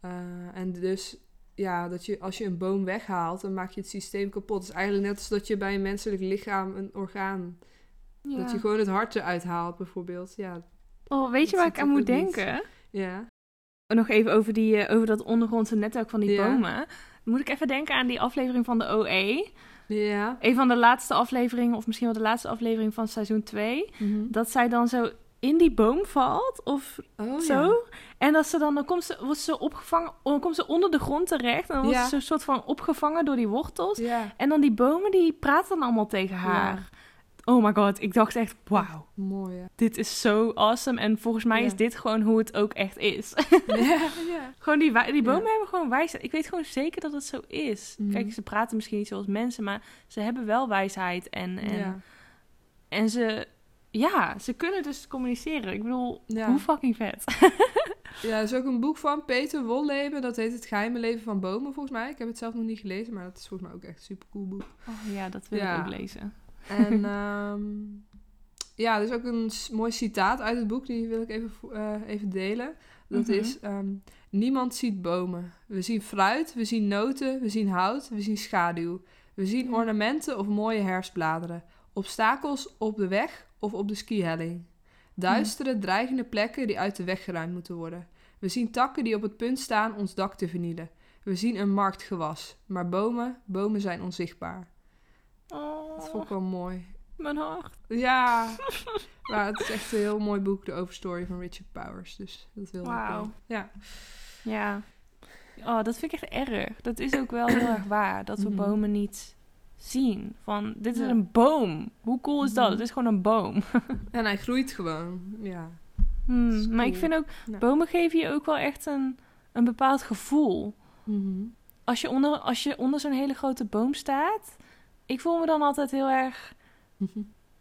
Eh, en dus ja, dat je als je een boom weghaalt, dan maak je het systeem kapot. Het is eigenlijk net als dat je bij een menselijk lichaam een orgaan Ja. dat je gewoon het hart eruit haalt, bijvoorbeeld. Ja. Oh, weet je waar ik aan moet niet. Oh, denken? ja. Nog even over, die, eh, over dat ondergrondse netwerk van die Ja. bomen. Moet ik even denken aan die aflevering van de OE. Ja. Een van de laatste afleveringen, of misschien wel de laatste aflevering van seizoen 2. Mhm. Dat zij dan zo in die boom valt of Oh, zo. Ja. En dat ze dan, dan komt ze, wordt ze opgevangen, dan komt ze onder de grond terecht. En dan wordt ze een soort van opgevangen door die wortels. ja. En dan die bomen, die praten dan allemaal tegen haar. Oh my god, ik dacht echt, wauw, Mooi, ja. dit is zo awesome. En volgens mij Ja. is dit gewoon hoe het ook echt is. [LAUGHS] [LAUGHS] ja, ja. gewoon die, die bomen hebben gewoon wijsheid. Ik weet gewoon zeker dat het zo is. Mhm. Kijk, ze praten misschien niet zoals mensen, maar ze hebben wel wijsheid. En, en, en ze, ja, ze kunnen dus communiceren. Ik bedoel, hoe fucking vet. [LAUGHS] Ja, er is ook een boek van Peter Wolleben. Dat heet Het geheime leven van bomen, volgens mij. Ik heb het zelf nog niet gelezen, maar dat is volgens mij ook echt een super cool boek. Oh ja, dat wil ik ook lezen. En [LAUGHS] ehm, ja, er is ook een mooi citaat uit het boek. Die wil ik even, eh, even delen. Dat Mhm. is... ehm, Niemand ziet bomen. We zien fruit, we zien noten, we zien hout, we zien schaduw. We zien ornamenten of mooie herfstbladeren. Obstakels op de weg of op de skihelling. Duistere, dreigende plekken die uit de weg geruimd moeten worden. We zien takken die op het punt staan ons dak te vernielen. We zien een marktgewas. Maar bomen, bomen zijn onzichtbaar. Dat vond ik Oh, wel mooi. mijn hart. Ja, [LAUGHS] maar het is echt een heel mooi boek, de Overstory van Richard Powers. Dus dat wilde ik Wauw. wel. Ja. Ja. Oh, dat vind ik echt erg. Dat is ook wel heel erg waar. Dat we Mhm. bomen niet zien. Van, dit is Ja. een boom. Hoe cool is dat? Mhm. Het is gewoon een boom. [LAUGHS] En hij groeit gewoon. Ja. Hmm, is Maar ik vind ook, Ja. bomen geven je ook wel echt een, een bepaald gevoel. Mhm. Als je onder, als je onder zo'n hele grote boom staat, ik voel me dan altijd heel erg,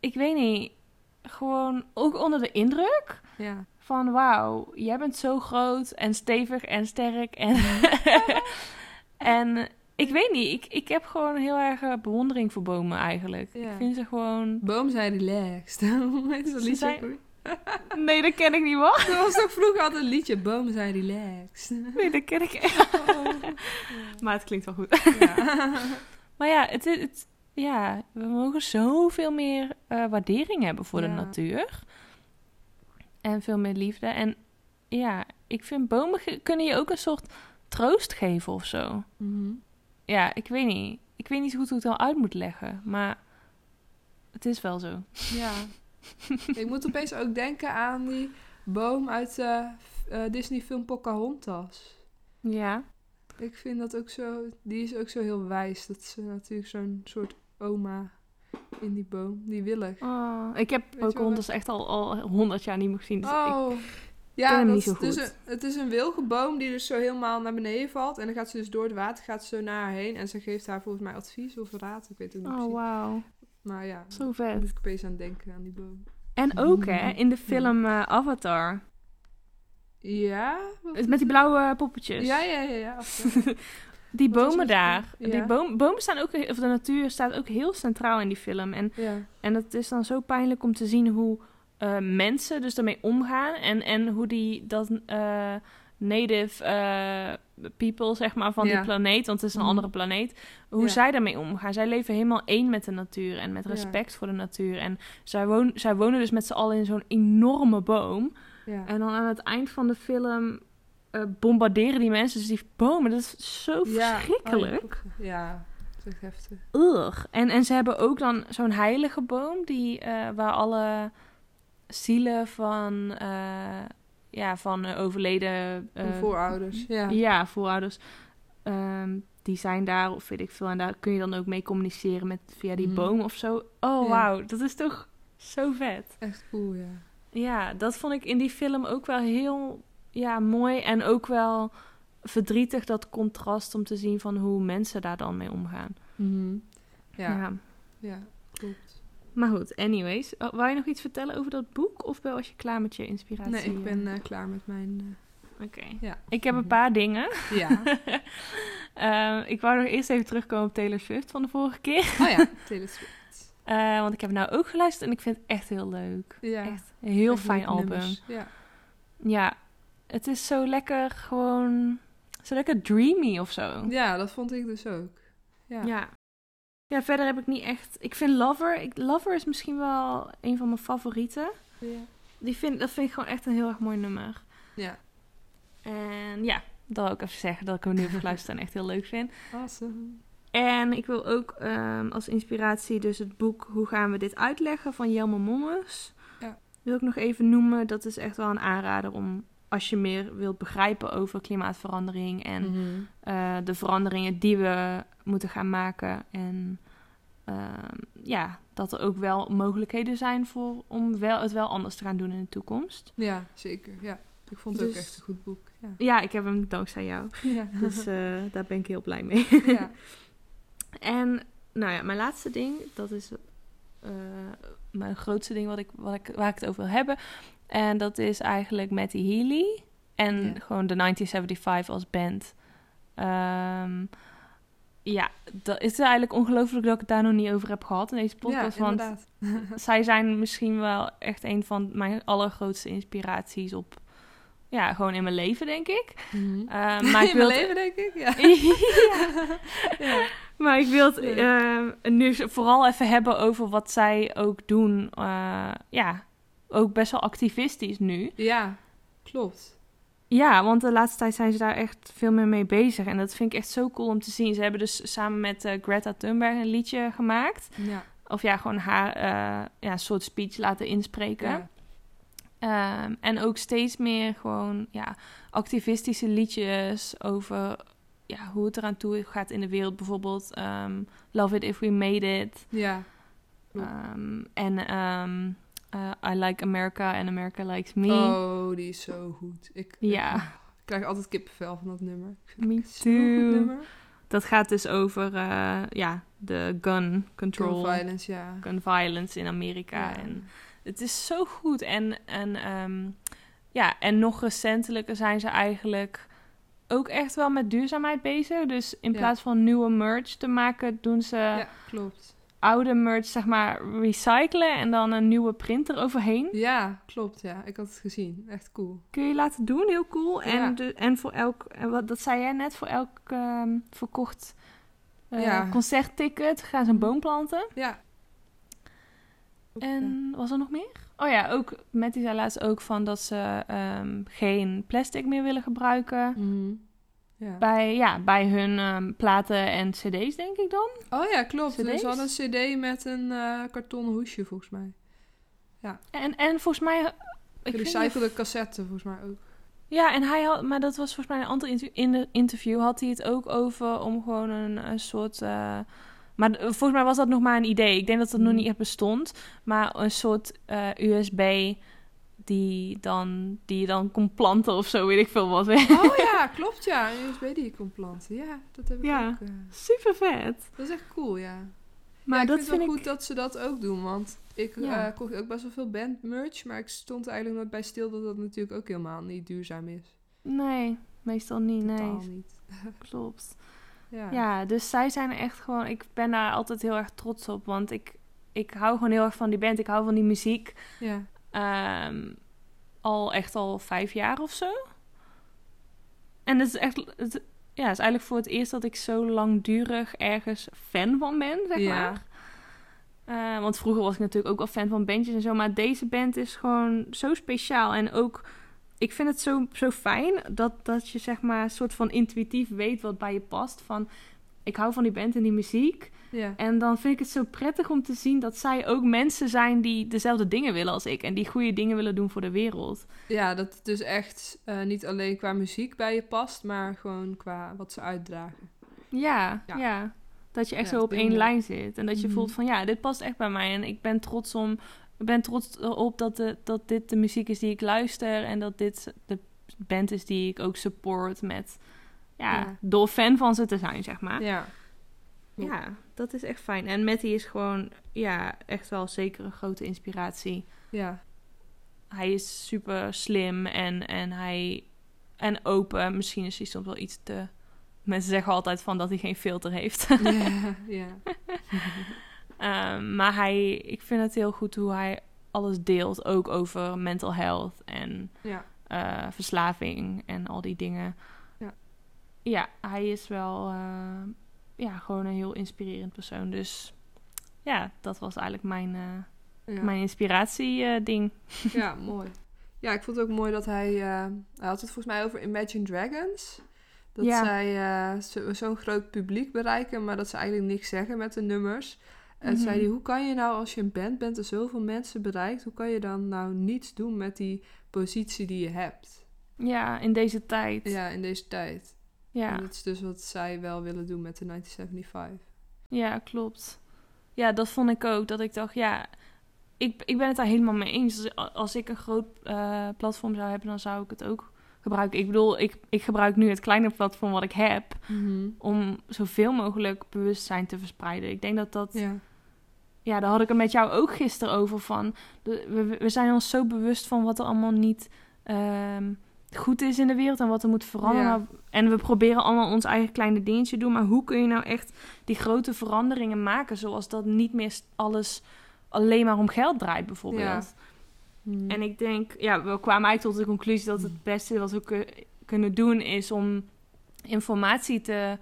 ik weet niet, gewoon ook onder de indruk Ja. van wauw, jij bent zo groot en stevig en sterk en, [LAUGHS] en ik weet niet, ik, ik heb gewoon heel erg eh, bewondering voor bomen eigenlijk. Ja. Ik vind ze gewoon, Bomen zijn relaxed. Heet dat liedje? zijn- [LAUGHS] nee dat ken ik niet hoor. Dat was toch vroeger altijd een liedje. Bomen zijn relaxed. Nee, dat ken ik [LAUGHS] echt. Maar het klinkt wel goed. Ja. Maar ja, het, is- het, ja, we mogen zoveel meer eh, waardering hebben voor de natuur. En veel meer liefde. En ja, ik vind bomen kunnen je ook een soort troost geven of zo. Mhm. Ja, ik weet niet. Ik weet niet goed hoe ik het al uit moet leggen. Maar het is wel zo. Ja. [LAUGHS] ik moet opeens ook denken aan die boom uit de eh, Disney-film Pocahontas. Ja. Ik vind dat ook zo... Die is ook zo heel wijs. Dat eh, natuurlijk zo'n soort oma in die boom. Die willig. Oh, ik heb wel? honderd echt al, al honderd jaar niet meer gezien. Dus ik, Oh, ken ja, hem niet zo is dus een, het is een wilgenboom die dus zo helemaal naar beneden valt. En dan gaat ze dus door het water gaat ze zo naar haar heen. En ze geeft haar volgens mij advies of raad. Ik weet het niet oh, wauw. Maar ja, Zo vet. moest ik opeens aan denken, aan die boom. En ook, hè, in de film eh, Avatar. Ja? Met die blauwe poppetjes. Ja, ja, ja. ja. [LAUGHS] Die bomen daar. Die boom, bomen staan ook, of de natuur staat ook heel centraal in die film. En, ja. en het is dan zo pijnlijk om te zien hoe eh, mensen dus daarmee omgaan. En, en hoe die dat eh, native eh, people, zeg maar, van Ja. die planeet, want het is een Mhm. andere planeet, hoe zij daarmee omgaan. Zij leven helemaal één met de natuur en met respect voor de natuur. En zij, woon, zij wonen dus met z'n allen in zo'n enorme boom. En dan aan het eind van de film eh, bombarderen die mensen dus die bomen. Dat is zo Ja. verschrikkelijk. Oh, ja, dat is echt heftig. Ugh. En, en ze hebben ook dan zo'n heilige boom die, eh, waar alle zielen van, eh, ja, van overleden voorouders. Ja. ja, voorouders. ehm, die zijn daar of weet ik veel. En daar kun je dan ook mee communiceren met via die Mhm. boom of zo. Oh, Ja. wauw. Dat is toch zo vet. Echt cool, ja. Ja, dat vond ik in die film ook wel heel ja, mooi. En ook wel verdrietig, dat contrast om te zien van hoe mensen daar dan mee omgaan. Mhm. ja. ja. Ja, klopt. Maar goed, anyways. Oh, wou je nog iets vertellen over dat boek? Of was je klaar met je inspiratie? Nee, ik ben eh, klaar met mijn... Oké. Ja. Ik heb een Mhm. paar dingen. eh, ja. [LAUGHS] Eh, ik wou nog eerst even terugkomen op Taylor Swift van de vorige keer. Oh ja, [LAUGHS] Taylor Swift. Eh, want ik heb nou ook geluisterd en ik vind het echt heel leuk. Ja. Echt een heel Echt fijn album. nummers. Ja. Ja, het is zo lekker gewoon... Zo lekker dreamy of zo. ja, dat vond ik dus ook. Ja. Ja. Ja, verder heb ik niet echt... Ik vind Lover... Ik, Lover is misschien wel een van mijn favorieten. Ja. Die vind, dat vind ik gewoon echt een heel erg mooi nummer. ja. En ja, dat wil ik even zeggen dat ik hem nu heb geluisterd en echt heel leuk vind. Awesome. En ik wil ook ehm, als inspiratie dus het boek Hoe gaan we dit uitleggen van Jelme Mommers. Ja. Wil ik nog even noemen. Dat is echt wel een aanrader om als je meer wilt begrijpen over klimaatverandering en Mhm. eh, de veranderingen die we moeten gaan maken. En ehm, ja, dat er ook wel mogelijkheden zijn voor om wel, het wel anders te gaan doen in de toekomst. Ja, zeker. Ja. Ik vond het ook Dus- echt een goed boek. Ja. Ja, ik heb hem dankzij jou. [LAUGHS] Ja. Dus eh, daar ben ik heel blij mee. ja. [LAUGHS] En nou ja, mijn laatste ding, dat is eh, mijn grootste ding wat ik, wat ik, waar ik het over wil hebben. En dat is eigenlijk Matty Healy. En Ja. gewoon de 1975 als band. Ehm, ja, dat is eigenlijk ongelooflijk dat ik het daar nog niet over heb gehad in deze podcast. ja, want [LAUGHS] zij zijn misschien wel echt een van mijn allergrootste inspiraties op... Ja, gewoon in mijn leven, denk ik. Mhm. Eh, [LAUGHS] maar ik In mijn leven, denk ik. Ja. [LAUGHS] ja. Maar ik wil het Ja. eh, nu vooral even hebben over wat zij ook doen. Eh, ja, ook best wel activistisch nu. ja, klopt. Ja, want de laatste tijd zijn ze daar echt veel meer mee bezig. En dat vind ik echt zo cool om te zien. Ze hebben dus samen met eh, Greta Thunberg een liedje gemaakt. Ja. Of ja, gewoon haar eh, ja, soort speech laten inspreken. Ja. Ehm, en ook steeds meer gewoon ja, activistische liedjes over ja, hoe het eraan toe gaat in de wereld. Bijvoorbeeld ehm, Love It If We Made It. Ja. Ehm, en I Like America and America Likes Me. Oh, die is zo goed. Ik, Ja. ik [LAUGHS] krijg altijd kippenvel van dat nummer. Me too. nummer. Dat gaat dus over eh, ja, de gun control. Gun violence, ja. gun violence in Amerika. Ja. En het is zo goed. En, en, ehm, ja, en nog recentelijker zijn ze eigenlijk ook echt wel met duurzaamheid bezig. Dus in Ja. plaats van nieuwe merch te maken, doen ze ja, klopt. Oude merch, zeg maar, recyclen en dan een nieuwe print eroverheen. Ja, klopt, ja. Ik had het gezien. Echt cool. Kun je laten doen, heel cool. Ja. En, de, en voor elk, en wat, dat zei jij net, voor elk ehm, verkocht eh, Ja. concertticket. Gaan ze een boom planten. Ja. En was er nog meer? Oh ja, ook Mattie zei laatst ook van dat ze ehm, geen plastic meer willen gebruiken. Mhm. Ja. Bij, ja, bij hun ehm, platen en cd's, denk ik dan. Oh ja, klopt. CD's? Ze hadden een cd met een eh, kartonnen hoesje, volgens mij. En, en volgens mij... ik weet niet of- Gerecyclede cassette, volgens mij ook. Ja, en hij had, maar dat was volgens mij een ander inter- in de interview had hij het ook over om gewoon een, een soort. eh, maar volgens mij was dat nog maar een idee. Ik denk dat dat nog Mhm. niet echt bestond. Maar een soort eh, USB die dan, die je dan kon planten of zo, weet ik veel wat. Oh ja, klopt ja. Een USB die je kon planten. Ja, dat heb ik Ja. ook. eh. Super vet. Dat is echt cool, ja. Maar ja, ik dat vind het vind wel ik. goed dat ze dat ook doen. Want ik Ja. eh, kocht ook best wel veel band merch. Maar ik stond eigenlijk nooit bij stil dat dat natuurlijk ook helemaal niet duurzaam is. Nee, meestal niet. Nee, niet. [LAUGHS] klopt. Ja. Ja, dus zij zijn echt gewoon. Ik ben daar altijd heel erg trots op. Want ik, ik hou gewoon heel erg van die band. Ik hou van die muziek. Ja. Ehm, al echt al vijf jaar of zo. En het is echt. Het, ja, het is eigenlijk voor het eerst dat ik zo langdurig ergens fan van ben, zeg Ja. maar. Eh, want vroeger was ik natuurlijk ook wel fan van bandjes en zo. Maar deze band is gewoon zo speciaal. En ook, ik vind het zo, zo fijn dat, dat je zeg maar soort van intuïtief weet wat bij je past. Van, ik hou van die band en die muziek. Ja. En dan vind ik het zo prettig om te zien dat zij ook mensen zijn die dezelfde dingen willen als ik. En die goede dingen willen doen voor de wereld. Ja, dat het dus echt eh, niet alleen qua muziek bij je past, maar gewoon qua wat ze uitdragen. Ja, Ja. ja. Dat je echt Ja, zo op één lijn zit. En dat je Mhm. voelt van ja, dit past echt bij mij. En ik ben trots om. Ik ben trots op dat, de, dat dit de muziek is die ik luister. En dat dit de band is die ik ook support met. Ja, Ja. Ja. Ja, dat is echt fijn. En Matty is gewoon, ja, echt wel zeker een grote inspiratie. Ja. Hij is super slim en, en hij en open. Misschien is hij soms wel iets te. Mensen zeggen altijd van dat hij geen filter heeft. ja. [LAUGHS] ja. [LAUGHS] Ehm, maar hij, ik vind het heel goed hoe hij alles deelt, ook over mental health en Ja. eh, verslaving en al die dingen. Ja. Ja, hij is wel, eh, ja, gewoon een heel inspirerend persoon. Dus ja, dat was eigenlijk mijn, eh, Ja. mijn inspiratie-ding. Ja, [LAUGHS] mooi. Ja, ik vond het ook mooi dat hij... eh, hij had het volgens mij over Imagine Dragons. Dat Ja. zij eh, zo- zo'n groot publiek bereiken, maar dat ze eigenlijk niks zeggen met de nummers. En Mhm. zei hij, hoe kan je nou als je een band bent en zoveel mensen bereikt... hoe kan je dan nou niets doen met die positie die je hebt? ja, in deze tijd. Ja, in deze tijd. Ja. En dat is dus wat zij wel willen doen met de 1975. Ja, klopt. Ja, dat vond ik ook. Dat ik dacht, ja, ik, ik ben het daar helemaal mee eens. Dus Als ik een groot eh, platform zou hebben, dan zou ik het ook gebruiken. Ik bedoel, ik, ik gebruik nu het kleine platform wat ik heb om zoveel mogelijk bewustzijn te verspreiden. Ik denk dat dat, ja, Ja. daar had ik het met jou ook gisteren over van. de- we, we zijn ons zo bewust van wat er allemaal niet ehm, goed is in de wereld en wat er moet veranderen. Ja. En we proberen allemaal ons eigen kleine dingetje te doen. Maar hoe kun je nou echt die grote veranderingen maken, zoals dat niet meer alles alleen maar om geld draait, bijvoorbeeld? Mhm. En ik denk, ja, we kwamen eigenlijk tot de conclusie dat het beste wat we ku- kunnen doen is om informatie te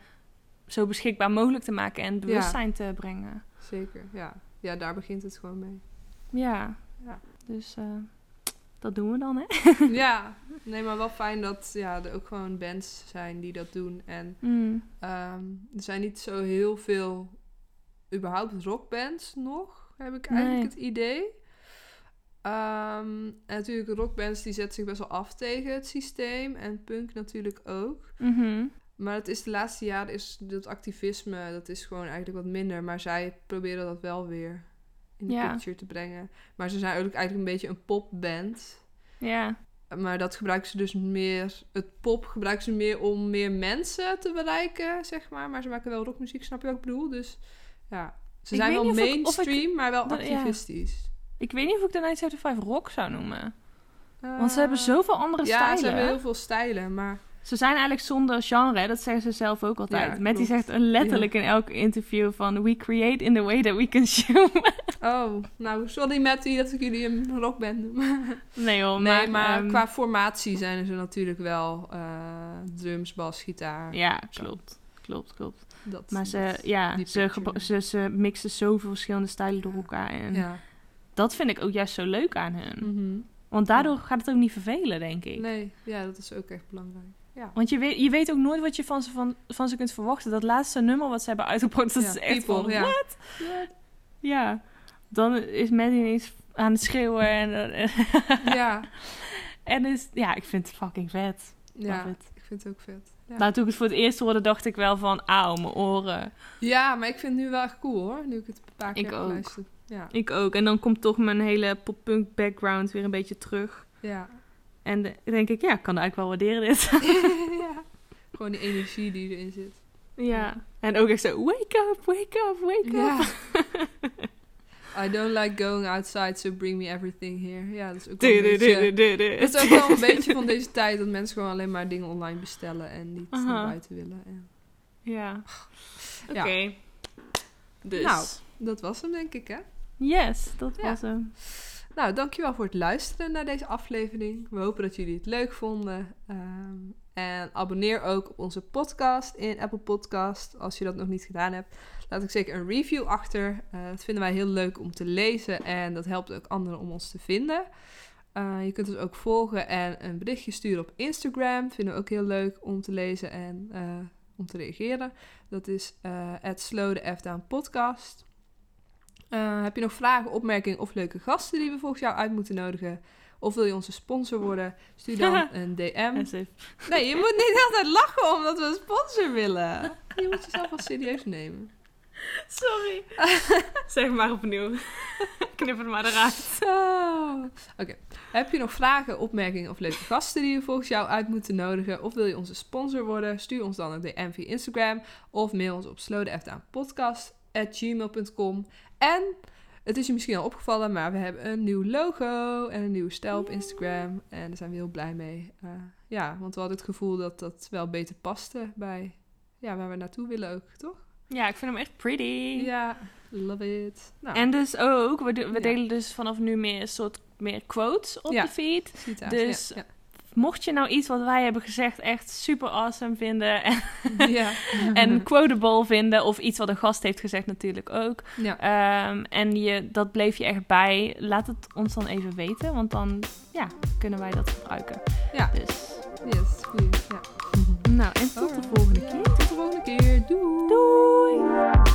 zo beschikbaar mogelijk te maken en bewustzijn te brengen. Zeker, ja. Ja, daar begint het gewoon mee. Ja, Ja. dus eh, dat doen we dan, hè? [LAUGHS] ja, nee, maar wel fijn dat ja, er ook gewoon bands zijn die dat doen. En Mm. ehm, er zijn niet zo heel veel überhaupt rockbands nog, heb ik Nee. eigenlijk het idee. Ehm, en natuurlijk rockbands die zetten zich best wel af tegen het systeem. En punk natuurlijk ook. Mhm. Maar het is de laatste jaren is dat activisme, dat is gewoon eigenlijk wat minder. Maar zij proberen dat wel weer in de Ja. picture te brengen. Maar ze zijn ook eigenlijk een beetje een popband. Ja, Maar dat gebruiken ze dus meer... Het pop gebruiken ze meer om meer mensen te bereiken, zeg maar. Maar ze maken wel rockmuziek, snap je wat ik bedoel? Dus ja, ze Ik zijn wel ik- ik- mainstream, maar wel ja. activistisch. ik weet niet of ik de 975 rock zou noemen. Want ze Eh, hebben zoveel andere Ja, stijlen. ze hebben heel veel stijlen, maar... Ze zijn eigenlijk zonder genre, dat zeggen ze zelf ook altijd. Ja, klopt. zegt letterlijk in elk interview van... We create in the way that we consume. [LAUGHS] Oh, nou, sorry Matty dat ik jullie een rockband [LAUGHS] noem. nee hoor, Nee, maar... maar, ehm, qua formatie zijn ze natuurlijk wel eh, drums, bas, gitaar. Ja, klopt. klopt, klopt. Dat, Maar ze, dat- ja, ze, ze, ze mixen zoveel verschillende stijlen door elkaar. En Ja. dat vind ik ook juist zo leuk aan hun. Mhm. Want daardoor gaat het ook niet vervelen, denk ik. Nee, ja, dat is ook echt belangrijk. Ja. Want je weet, je weet ook nooit wat je van ze, van, van ze kunt verwachten. Dat laatste nummer wat ze hebben uitgebracht, dat Ja, is echt People, van, ja. what? Ja. Dan is Maddie ineens aan het schreeuwen. En, en, [LAUGHS] Ja, en is, ja, ik vind het fucking vet. ja, ik vind het ook vet. Ja. Nou, toen ik het voor het eerst hoorde, dacht ik wel van, auw, mijn oren. ja, maar ik vind het nu wel echt cool hoor, nu ik het een paar keer Ik heb ook. Ja. Ik ook. En dan komt toch mijn hele pop-punk background weer een beetje terug. Ja. En de- denk ik, ja, ik kan eigenlijk wel waarderen dit. [LAUGHS] [LAUGHS] ja. Gewoon die energie die erin zit. ja. En ook echt zo, wake up, wake up, wake up. Ja. [LAUGHS] I don't like going outside, so bring me everything here. Ja, dat is ook wel een beetje... Het is ook wel een beetje van deze tijd dat mensen gewoon alleen maar dingen online bestellen en niet naar buiten willen. En Ja. Oké. Ja. Dus. Nou. dat was hem denk ik hè. yes, dat was hem. Nou, dankjewel voor het luisteren naar deze aflevering. We hopen dat jullie het leuk vonden. Ehm, en abonneer ook op onze podcast in Apple Podcast. Als je dat nog niet gedaan hebt, laat ik zeker een review achter. Eh, dat vinden wij heel leuk om te lezen en dat helpt ook anderen om ons te vinden. Eh, je kunt ons ook volgen en een berichtje sturen op Instagram. Vinden we ook heel leuk om te lezen en eh, om te reageren. Dat is het Slow Eh, heb je nog vragen, opmerkingen of leuke gasten die we volgens jou uit moeten nodigen? Of wil je onze sponsor worden? Stuur dan [LAUGHS] een DM. Nee, je moet niet altijd lachen omdat we een sponsor willen. Je moet jezelf wel serieus nemen. Sorry. [LAUGHS] zeg maar opnieuw. [LAUGHS] Knip het maar eruit. Oh. Oké. Heb je nog vragen, opmerkingen of leuke gasten die we volgens jou uit moeten nodigen? Of wil je onze sponsor worden? Stuur ons dan een DM via Instagram. Of mail ons op slowthefdownpodcast.gmail.com En het is je misschien al opgevallen, maar we hebben een nieuw logo en een nieuwe stijl op Instagram. En daar zijn we heel blij mee. Eh, ja, want we hadden het gevoel dat dat wel beter paste bij ja, waar we naartoe willen ook, toch? Ja, ik vind hem echt pretty. Ja, love it. Nou, En dus ook, we, Ja. delen dus vanaf nu meer een soort meer quotes op Ja. de feed. citaat, dus- ja, Mocht je nou iets wat wij hebben gezegd echt super awesome vinden en, [LAUGHS] ja. en quotable vinden, of iets wat een gast heeft gezegd natuurlijk ook, ja. Ehm, en je, dat bleef je echt bij, laat het ons dan even weten, want dan ja, kunnen wij dat gebruiken. Ja. Dus, Yes, goeie. Ja. nou, en tot de volgende keer. Tot de volgende keer. Doei. Doei!